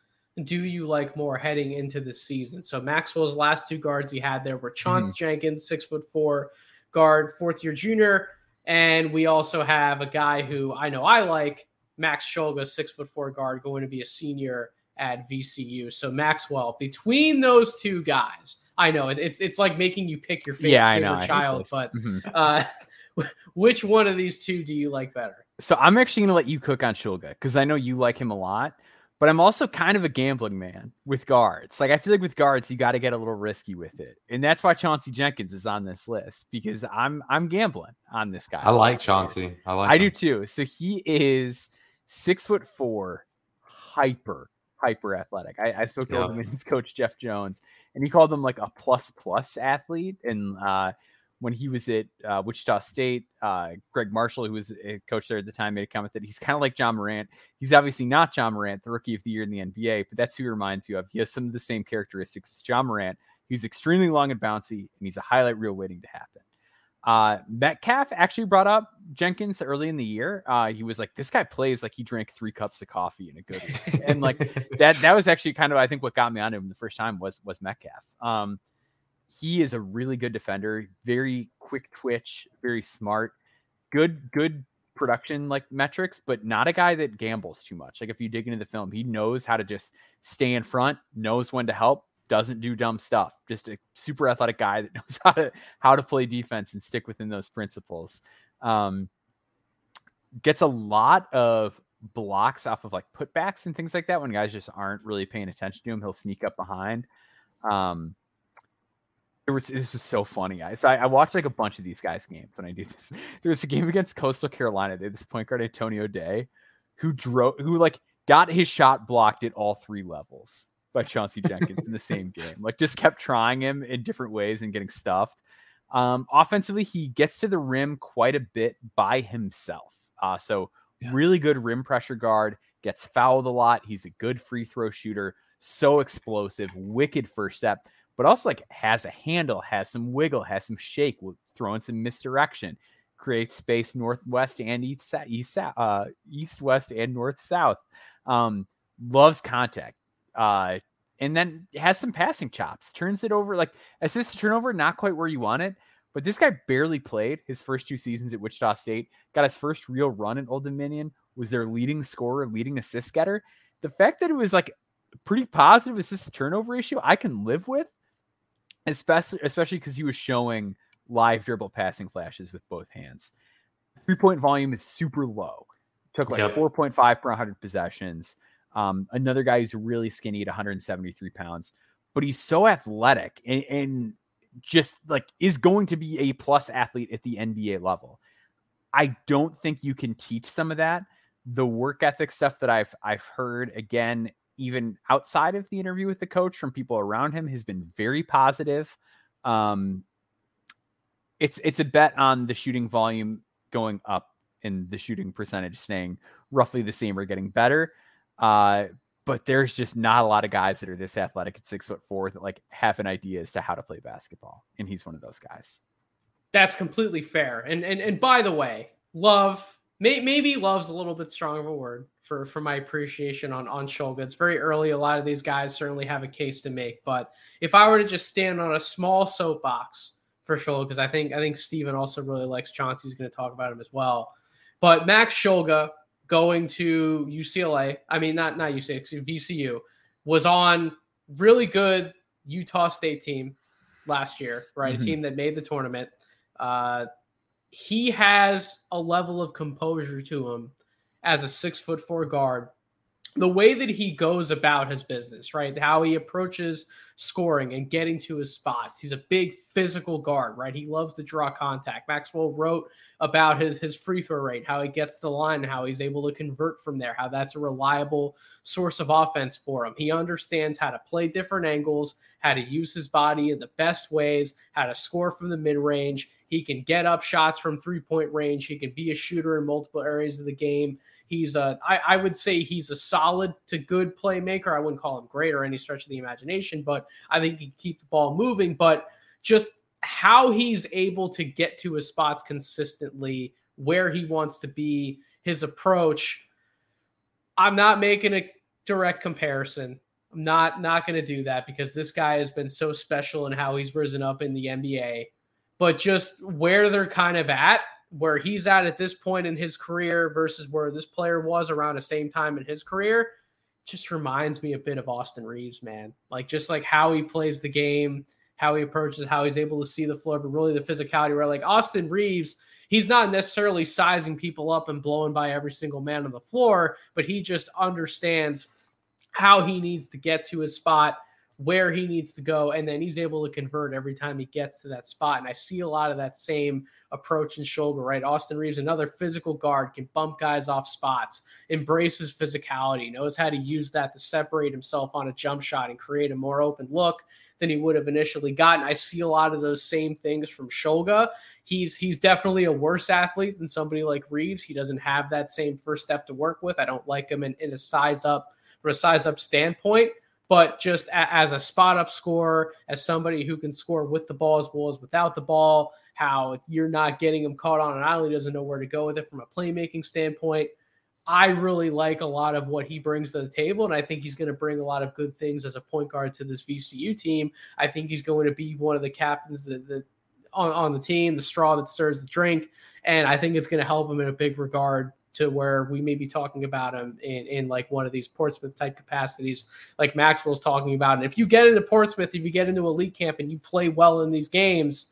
do you like more heading into the season? So Maxwell's last two guards he had there were Chance mm-hmm. Jenkins, six foot four guard, fourth year junior, and we also have a guy who I know I like, Max Shulga, six foot four guard, going to be a senior at VCU. So Maxwell, between those two guys, I know it's it's like making you pick your favorite, yeah, I know, child, but mm-hmm. uh, which one of these two do you like better? So I'm actually going to let you cook on Shulga because I know you like him a lot, but I'm also kind of a gambling man with guards. Like I feel like with guards, you got to get a little risky with it, and that's why Chauncey Jenkins is on this list because I'm I'm gambling on this guy. I like Chauncey. I like. I him. do too. So he is six foot four, hyper hyper athletic. I, I spoke to yep. Old Dominion's coach Jeff Jones, and he called him like a plus plus athlete, and uh, when he was at uh, Wichita State, uh, Gregg Marshall, who was a coach there at the time, made a comment that he's kind of like Ja Morant. He's obviously not Ja Morant, the rookie of the year in the NBA, but that's who he reminds you of. He has some of the same characteristics as Ja Morant. He's extremely long and bouncy, and he's a highlight reel waiting to happen. Uh, Metcalf actually brought up Jenkins early in the year. Uh, he was like, "This guy plays like he drank three cups of coffee in a good and like that. That was actually kind of I think what got me on him the first time was was Metcalf. Um, he is a really good defender, very quick twitch, very smart, good, good production like metrics, but not a guy that gambles too much. Like if you dig into the film, he knows how to just stay in front, knows when to help, doesn't do dumb stuff. Just a super athletic guy that knows how to how to play defense and stick within those principles. Um, gets a lot of blocks off of like putbacks and things like that when guys just aren't really paying attention to him. He'll sneak up behind. Um, it was, this was so funny. I, so I, I, watched like a bunch of these guys' games when I do this. There was a game against Coastal Carolina. They had this point guard Antonio Daye, who drove, who like got his shot blocked at all three levels by Chauncey Jenkins in the same game. Like just kept trying him in different ways and getting stuffed. Um, offensively, he gets to the rim quite a bit by himself. Uh, so yeah. really good rim pressure guard. Gets fouled a lot. He's a good free throw shooter. So explosive. Wicked first step but also like has a handle, has some wiggle, has some shake, will throw in some misdirection, creates space northwest and east, east, uh, east, west, and north, south. Um, loves contact. Uh, and then has some passing chops, turns it over like assist turnover, not quite where you want it. But this guy barely played his first two seasons at Wichita State, got his first real run at Old Dominion, was their leading scorer, leading assist getter. The fact that it was like pretty positive assist turnover issue, I can live with especially especially because he was showing live dribble passing flashes with both hands. Three point volume is super low. Took like yep. 4.5 per 100 possessions. Um, another guy who's really skinny at 173 pounds, but he's so athletic and, and just like is going to be a plus athlete at the NBA level. I don't think you can teach some of that. The work ethic stuff that I've I've heard again even outside of the interview with the coach from people around him has been very positive. Um, it's it's a bet on the shooting volume going up and the shooting percentage staying roughly the same or getting better. Uh, but there's just not a lot of guys that are this athletic at six foot four that like have an idea as to how to play basketball, and he's one of those guys. That's completely fair. And and and by the way, love maybe love's a little bit strong of a word for for my appreciation on on Shulga. It's very early. A lot of these guys certainly have a case to make. But if I were to just stand on a small soapbox for Shulga, because I think I think Steven also really likes Chauncey's going to talk about him as well. But Max Shulga going to UCLA, I mean not not UCLA, VCU, was on really good Utah State team last year, right? Mm-hmm. A team that made the tournament. Uh, he has a level of composure to him as a six foot four guard. The way that he goes about his business, right? How he approaches scoring and getting to his spots. He's a big physical guard, right? He loves to draw contact. Maxwell wrote about his his free throw rate, how he gets to the line, how he's able to convert from there, how that's a reliable source of offense for him. He understands how to play different angles, how to use his body in the best ways, how to score from the mid range. He can get up shots from three point range. He can be a shooter in multiple areas of the game. He's a, I, I would say he's a solid to good playmaker. I wouldn't call him great or any stretch of the imagination, but I think he can keep the ball moving. But just how he's able to get to his spots consistently, where he wants to be, his approach. I'm not making a direct comparison. I'm not not going to do that because this guy has been so special in how he's risen up in the NBA. But just where they're kind of at, where he's at at this point in his career versus where this player was around the same time in his career, just reminds me a bit of Austin Reaves, man. Like just like how he plays the game, how he approaches, how he's able to see the floor, but really the physicality. Where like Austin Reaves, he's not necessarily sizing people up and blowing by every single man on the floor, but he just understands how he needs to get to his spot, where he needs to go, and then he's able to convert every time he gets to that spot. And I see a lot of that same approach and Shulga, right? Austin Reaves, another physical guard, can bump guys off spots, embraces physicality, knows how to use that to separate himself on a jump shot and create a more open look than he would have initially gotten. I see a lot of those same things from Shulga. He's he's definitely a worse athlete than somebody like Reaves. He doesn't have that same first step to work with. I don't like him in, in a size up from a size up standpoint. But just a, as a spot up scorer, as somebody who can score with the ball as well as without the ball, how you're not getting him caught on an island, he doesn't know where to go with it from a playmaking standpoint. I really like a lot of what he brings to the table, and I think he's going to bring a lot of good things as a point guard to this VCU team. I think he's going to be one of the captains that, that on, on the team, the straw that stirs the drink, and I think it's going to help him in a big regard to where we may be talking about him in, in like one of these Portsmouth type capacities, like Maxwell's talking about. And if you get into Portsmouth, if you get into elite camp and you play well in these games,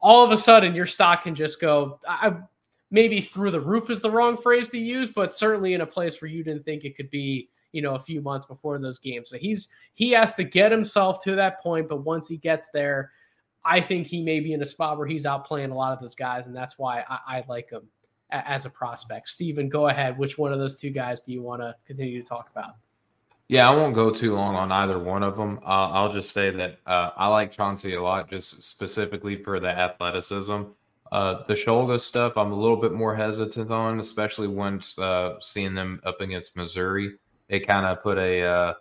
all of a sudden your stock can just go. I, maybe through the roof is the wrong phrase to use, but certainly in a place where you didn't think it could be, you know, a few months before those games. So he's he has to get himself to that point, but once he gets there, I think he may be in a spot where he's outplaying a lot of those guys, and that's why I, I like him as a prospect. Steven, go ahead. Which one of those two guys do you want to continue to talk about? Yeah, I won't go too long on either one of them. Uh, I'll just say that uh, I like Chauncey a lot, just specifically for the athleticism. Uh, the Shulga stuff, I'm a little bit more hesitant on, especially once uh, seeing them up against Missouri. It kind of put a, uh,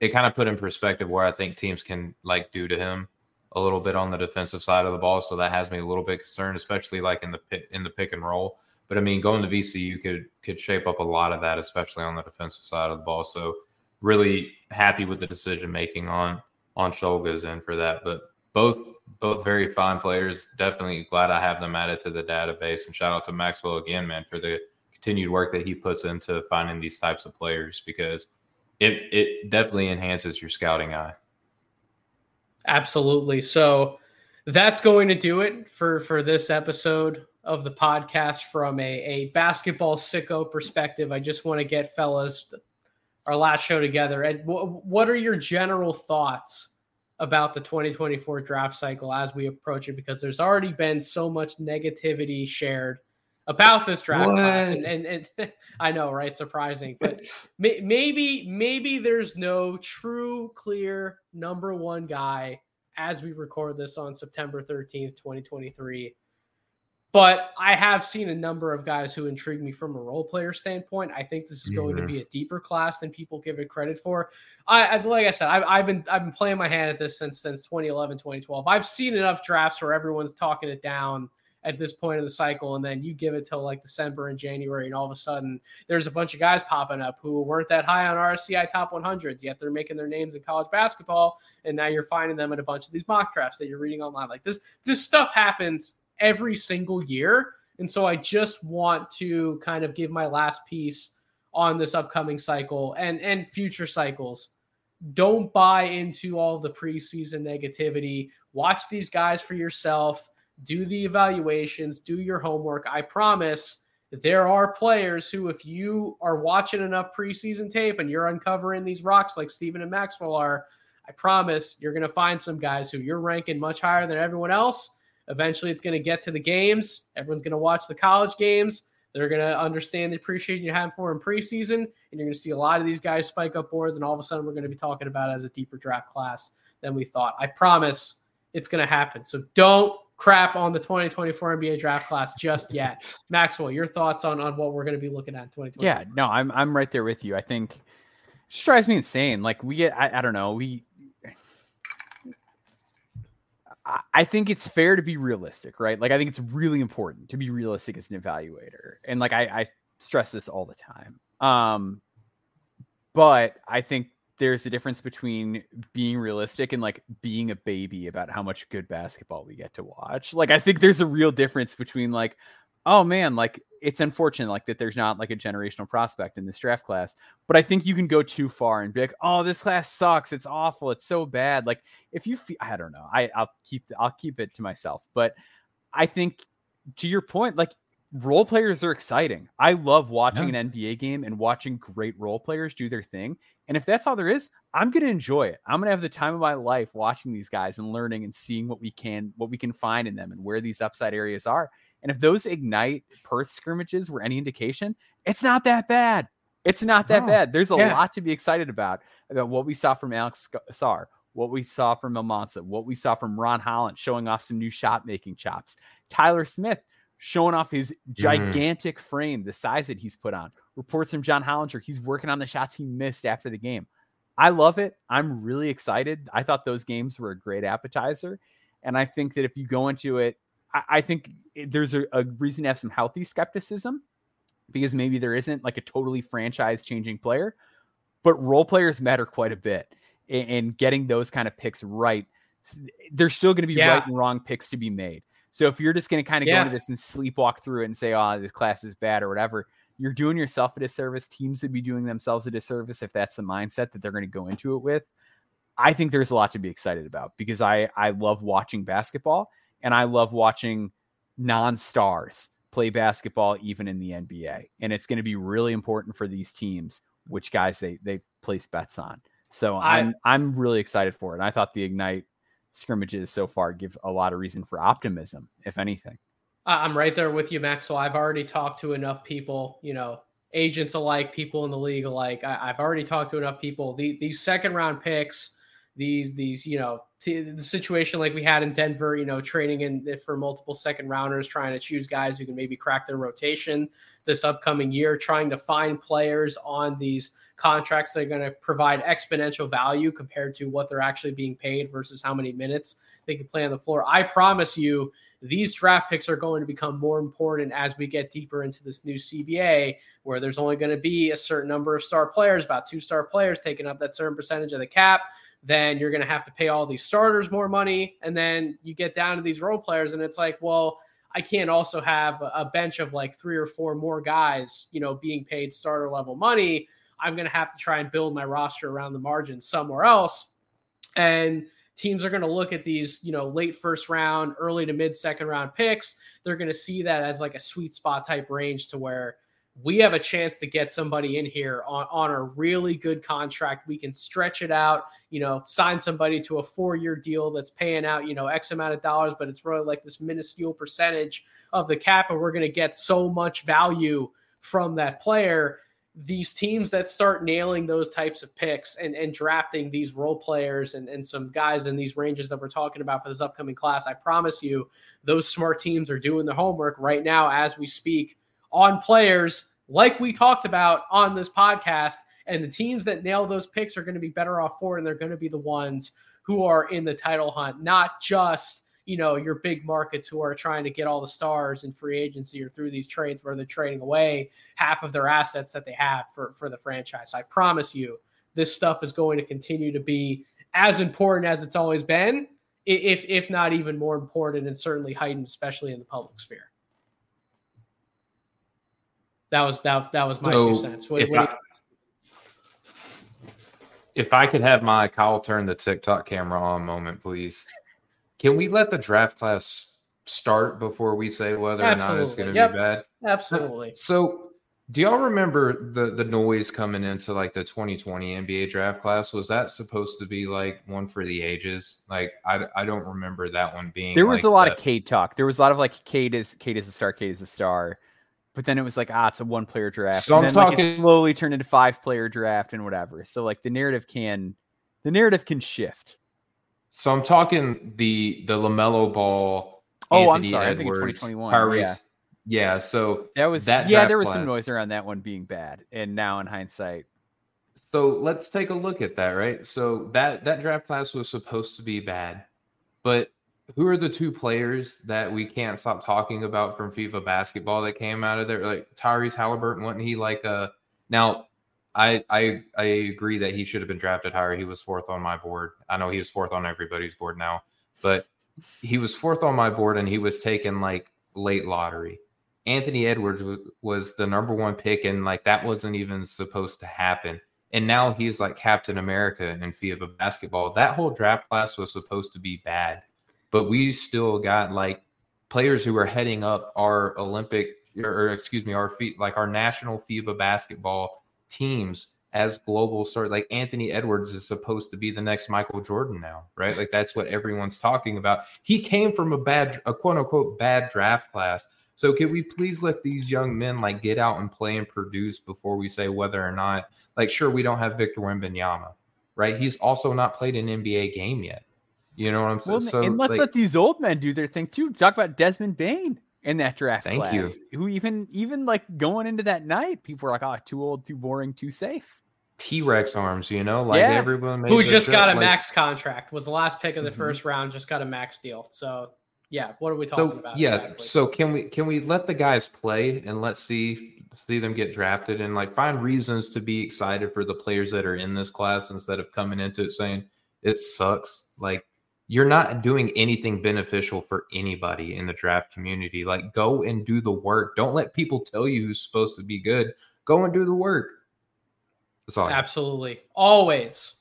it kind of put in perspective where I think teams can like do to him a little bit on the defensive side of the ball. So that has me a little bit concerned, especially like in the pick, in the pick and roll. But I mean, going to VCU could could shape up a lot of that, especially on the defensive side of the ball. So really happy with the decision making on on Shulga's end for that. But both both very fine players. Definitely glad I have them added to the database. And shout out to Maxwell again, man, for the continued work that he puts into finding these types of players because it it definitely enhances your scouting eye. Absolutely. So that's going to do it for for this episode of the podcast from a, a basketball sicko perspective. I just want to get fellas our last show together. And w- what are your general thoughts about the 2024 draft cycle as we approach it because there's already been so much negativity shared about this draft what? class and, and, and, i know right surprising but may, maybe maybe there's no true clear number one guy as we record this on september 13th 2023 but I have seen a number of guys who intrigue me from a role player standpoint. I think this is going mm-hmm. to be a deeper class than people give it credit for. I, I like I said, I've, I've, been I've been playing my hand at this since since 2011, 2012. I've seen enough drafts where everyone's talking it down at this point of the cycle, and then you give it till like December and January, and all of a sudden there's a bunch of guys popping up who weren't that high on RSCI top 100s yet they're making their names in college basketball, and now you're finding them in a bunch of these mock drafts that you're reading online. Like this, this stuff happens every single year. And so I just want to kind of give my last piece on this upcoming cycle and and future cycles. Don't buy into all the preseason negativity. Watch these guys for yourself. Do the evaluations, do your homework. I promise there are players who, if you are watching enough preseason tape and you're uncovering these rocks like Stephen and Maxwell are, I promise you're going to find some guys who you're ranking much higher than everyone else Eventually, it's going to get to the games. Everyone's going to watch the college games. They're going to understand the appreciation you have for in preseason, and you're going to see a lot of these guys spike up boards. And all of a sudden, we're going to be talking about it as a deeper draft class than we thought. I promise it's going to happen. So don't crap on the 2024 NBA draft class just yet. Maxwell, your thoughts on on what we're going to be looking at in 2020? Yeah, no, I'm I'm right there with you. I think it just drives me insane. Like we get, I, I don't know, we I think it's fair to be realistic, right? Like I think it's really important to be realistic as an evaluator. And like I, I stress this all the time. Um, but I think there's a difference between being realistic and like being a baby about how much good basketball we get to watch. Like I think there's a real difference between like, oh man, like it's unfortunate like that there's not like a generational prospect in this draft class. But I think you can go too far and be like, oh, this class sucks. It's awful. It's so bad. Like if you feel, I don't know. I I'll keep I'll keep it to myself. But I think to your point, like role players are exciting. I love watching yeah. an NBA game and watching great role players do their thing. And if that's all there is, I'm going to enjoy it. I'm going to have the time of my life watching these guys and learning and seeing what we can what we can find in them and where these upside areas are. And if those ignite Perth scrimmages were any indication, it's not that bad. It's not that bad. There's a yeah. lot to be excited about about what we saw from Alex Sarr, what we saw from Almansa, what we saw from Ron Holland showing off some new shot making chops. Tyler Smith showing off his mm-hmm. gigantic mm-hmm. frame, the size that he's put on. Reports from John Hollinger, he's working on the shots he missed after the game. I love it. I'm really excited. I thought those games were a great appetizer. And I think that if you go into it I, I think there's a, a reason to have some healthy skepticism because maybe there isn't like a totally franchise changing player, but role players matter quite a bit. And getting those kind of picks right, there's still going to be yeah. right and wrong picks to be made. So if you're just going to kind of yeah. go into this and sleepwalk through it and say, "Oh, this class is bad" or whatever, you're doing yourself a disservice. Teams would be doing themselves a disservice if that's the mindset that they're going to go into it with. I think there's a lot to be excited about because I I love watching basketball and I love watching non-stars play basketball even in the NBA. And it's going to be really important for these teams which guys they they place bets on. So I, I'm I'm really excited for it. And I thought the Ignite scrimmages so far give a lot of reason for optimism, if anything. I'm right there with you, Maxwell. I've already talked to enough people, you know, agents alike, people in the league alike. I, have already talked to enough people. The, these second round picks these these you know the situation like we had in Denver, you know, training in for multiple second rounders, trying to choose guys who can maybe crack their rotation this upcoming year, trying to find players on these contracts that are going to provide exponential value compared to what they're actually being paid versus how many minutes they can play on the floor. I promise you, these draft picks are going to become more important as we get deeper into this new CBA, where there's only going to be a certain number of star players, about two star players taking up that certain percentage of the cap then you're going to have to pay all these starters more money. And then you get down to these role players, and it's like, well, I can't also have a bench of like three or four more guys, you know, being paid starter level money. I'm going to have to try and build my roster around the margin somewhere else. And teams are going to look at these, you know, late first round, early to mid second round picks. They're going to see that as like a sweet spot type range to where we have a chance to get somebody in here on, on a really good contract. We can stretch it out, you know, sign somebody to a four year deal that's paying out, you know, X amount of dollars, but it's really like this minuscule percentage of the cap. And we're going to get so much value from that player. these teams that start nailing those types of picks and, and drafting these role players and, and some guys in these ranges that we're talking about for this upcoming class, I promise you, those smart teams are doing the homework right now as we speak on players like we talked about on this podcast. And the teams that nail those picks are going to be better off for, and they're going to be the ones who are in the title hunt, not just you know your big markets who are trying to get all the stars in free agency or through these trades where they're trading away half of their assets that they have for for the franchise. I promise you, this stuff is going to continue to be as important as it's always been, if if not even more important, and certainly heightened, especially in the public sphere. That was that that was my so two cents. What, if, what I, if I could have my Kyle turn the TikTok camera on moment, please. Can we let the draft class start before we say whether Absolutely. or not it's going to yep. be bad? Absolutely. So, do y'all remember the the noise coming into like the 2020 NBA draft class? Was that supposed to be like one for the ages? Like, I, I don't remember that one being. There was like a lot the, of Cade talk. There was a lot of like Cade is Cade is a star. Cade is a star. But then it was like, ah, it's a one player draft. So and I'm then, talking like, slowly turned into five player draft and whatever. So like the narrative can the narrative can shift. So I'm talking the the Lamelo Ball. Oh, Anthony I'm sorry. Edwards, I think 2021. Tyrese. Yeah. Yeah. So that was that yeah. There was class. some noise around that one being bad, and now in hindsight. So let's take a look at that. Right. So that that draft class was supposed to be bad, but who are the two players that we can't stop talking about from FIBA basketball that came out of there? Like Tyrese Halliburton, wasn't he like a now I I I agree that he should have been drafted higher. He was fourth on my board. I know he was fourth on everybody's board now, but he was fourth on my board and he was taken like late lottery. Anthony Edwards was the number one pick, and like that wasn't even supposed to happen. And now he's like Captain America in FIBA basketball. That whole draft class was supposed to be bad, but we still got like players who are heading up our Olympic or, excuse me, our feet like our national FIBA basketball teams as global sort Like Anthony Edwards is supposed to be the next Michael Jordan now, right? Like that's what everyone's talking about. He came from a bad, a quote unquote bad draft class. So can we please let these young men like get out and play and produce before we say whether or not, like, sure, we don't have Victor Wembanyama, right? He's also not played an NBA game yet. You know what I'm saying? Well, so, and let's like, let these old men do their thing too. Talk about Desmond Bane in that draft Thank class. You. Who even even like going into that night, people were like, "Oh, too old, too boring, too safe." T Rex arms, you know, like yeah. everyone who just got a like, max contract was the last pick of the mm-hmm. first round, just got a max deal. So yeah, what are we talking so, about? Yeah, exactly? so can we can we let the guys play and let's see see them get drafted and like find reasons to be excited for the players that are in this class instead of coming into it saying it sucks. Like you're not doing anything beneficial for anybody in the draft community. Like, go and do the work. Don't let people tell you who's supposed to be good. Go and do the work. That's all. Absolutely. Always,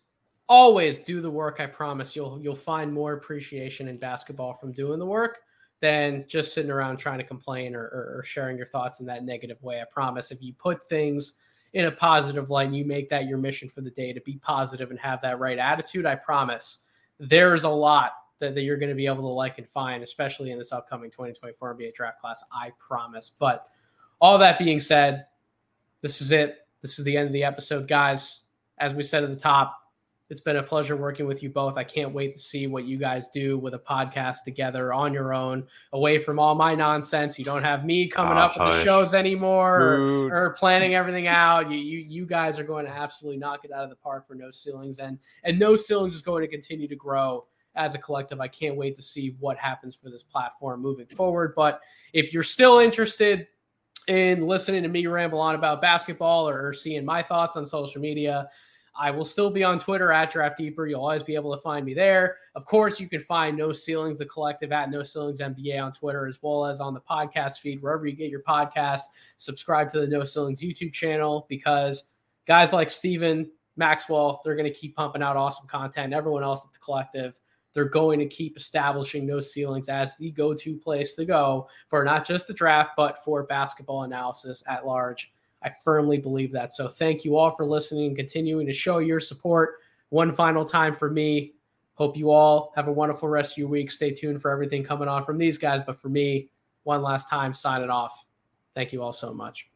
always do the work. I promise you'll you'll find more appreciation in basketball from doing the work than just sitting around trying to complain or, or, or sharing your thoughts in that negative way. I promise if you put things in a positive light and you make that your mission for the day to be positive and have that right attitude, I promise there's a lot that, that you're going to be able to like and find, especially in this upcoming 2024 NBA draft class. I promise. But all that being said, this is it. This is the end of the episode, guys. As we said at the top, it's been a pleasure working with you both. I can't wait to see what you guys do with a podcast together on your own, away from all my nonsense. You don't have me coming oh, up with the shows anymore or, or, planning everything out. You, you you guys are going to absolutely knock it out of the park for no ceilings, and and no ceilings is going to continue to grow as a collective. I can't wait to see what happens for this platform moving forward. But if you're still interested in listening to me ramble on about basketball or seeing my thoughts on social media, I will still be on Twitter at Draft Deeper. You'll always be able to find me there. Of course, you can find No Ceilings, the collective at No Ceilings NBA on Twitter, as well as on the podcast feed, wherever you get your podcast. Subscribe to the No Ceilings YouTube channel because guys like Steven Maxwell, they're going to keep pumping out awesome content. Everyone else at the collective, they're going to keep establishing No Ceilings as the go to place to go for not just the draft, but for basketball analysis at large. I firmly believe that. So thank you all for listening and continuing to show your support. One final time for me. Hope you all have a wonderful rest of your week. Stay tuned for everything coming on from these guys. But for me, one last time, sign it off. Thank you all so much.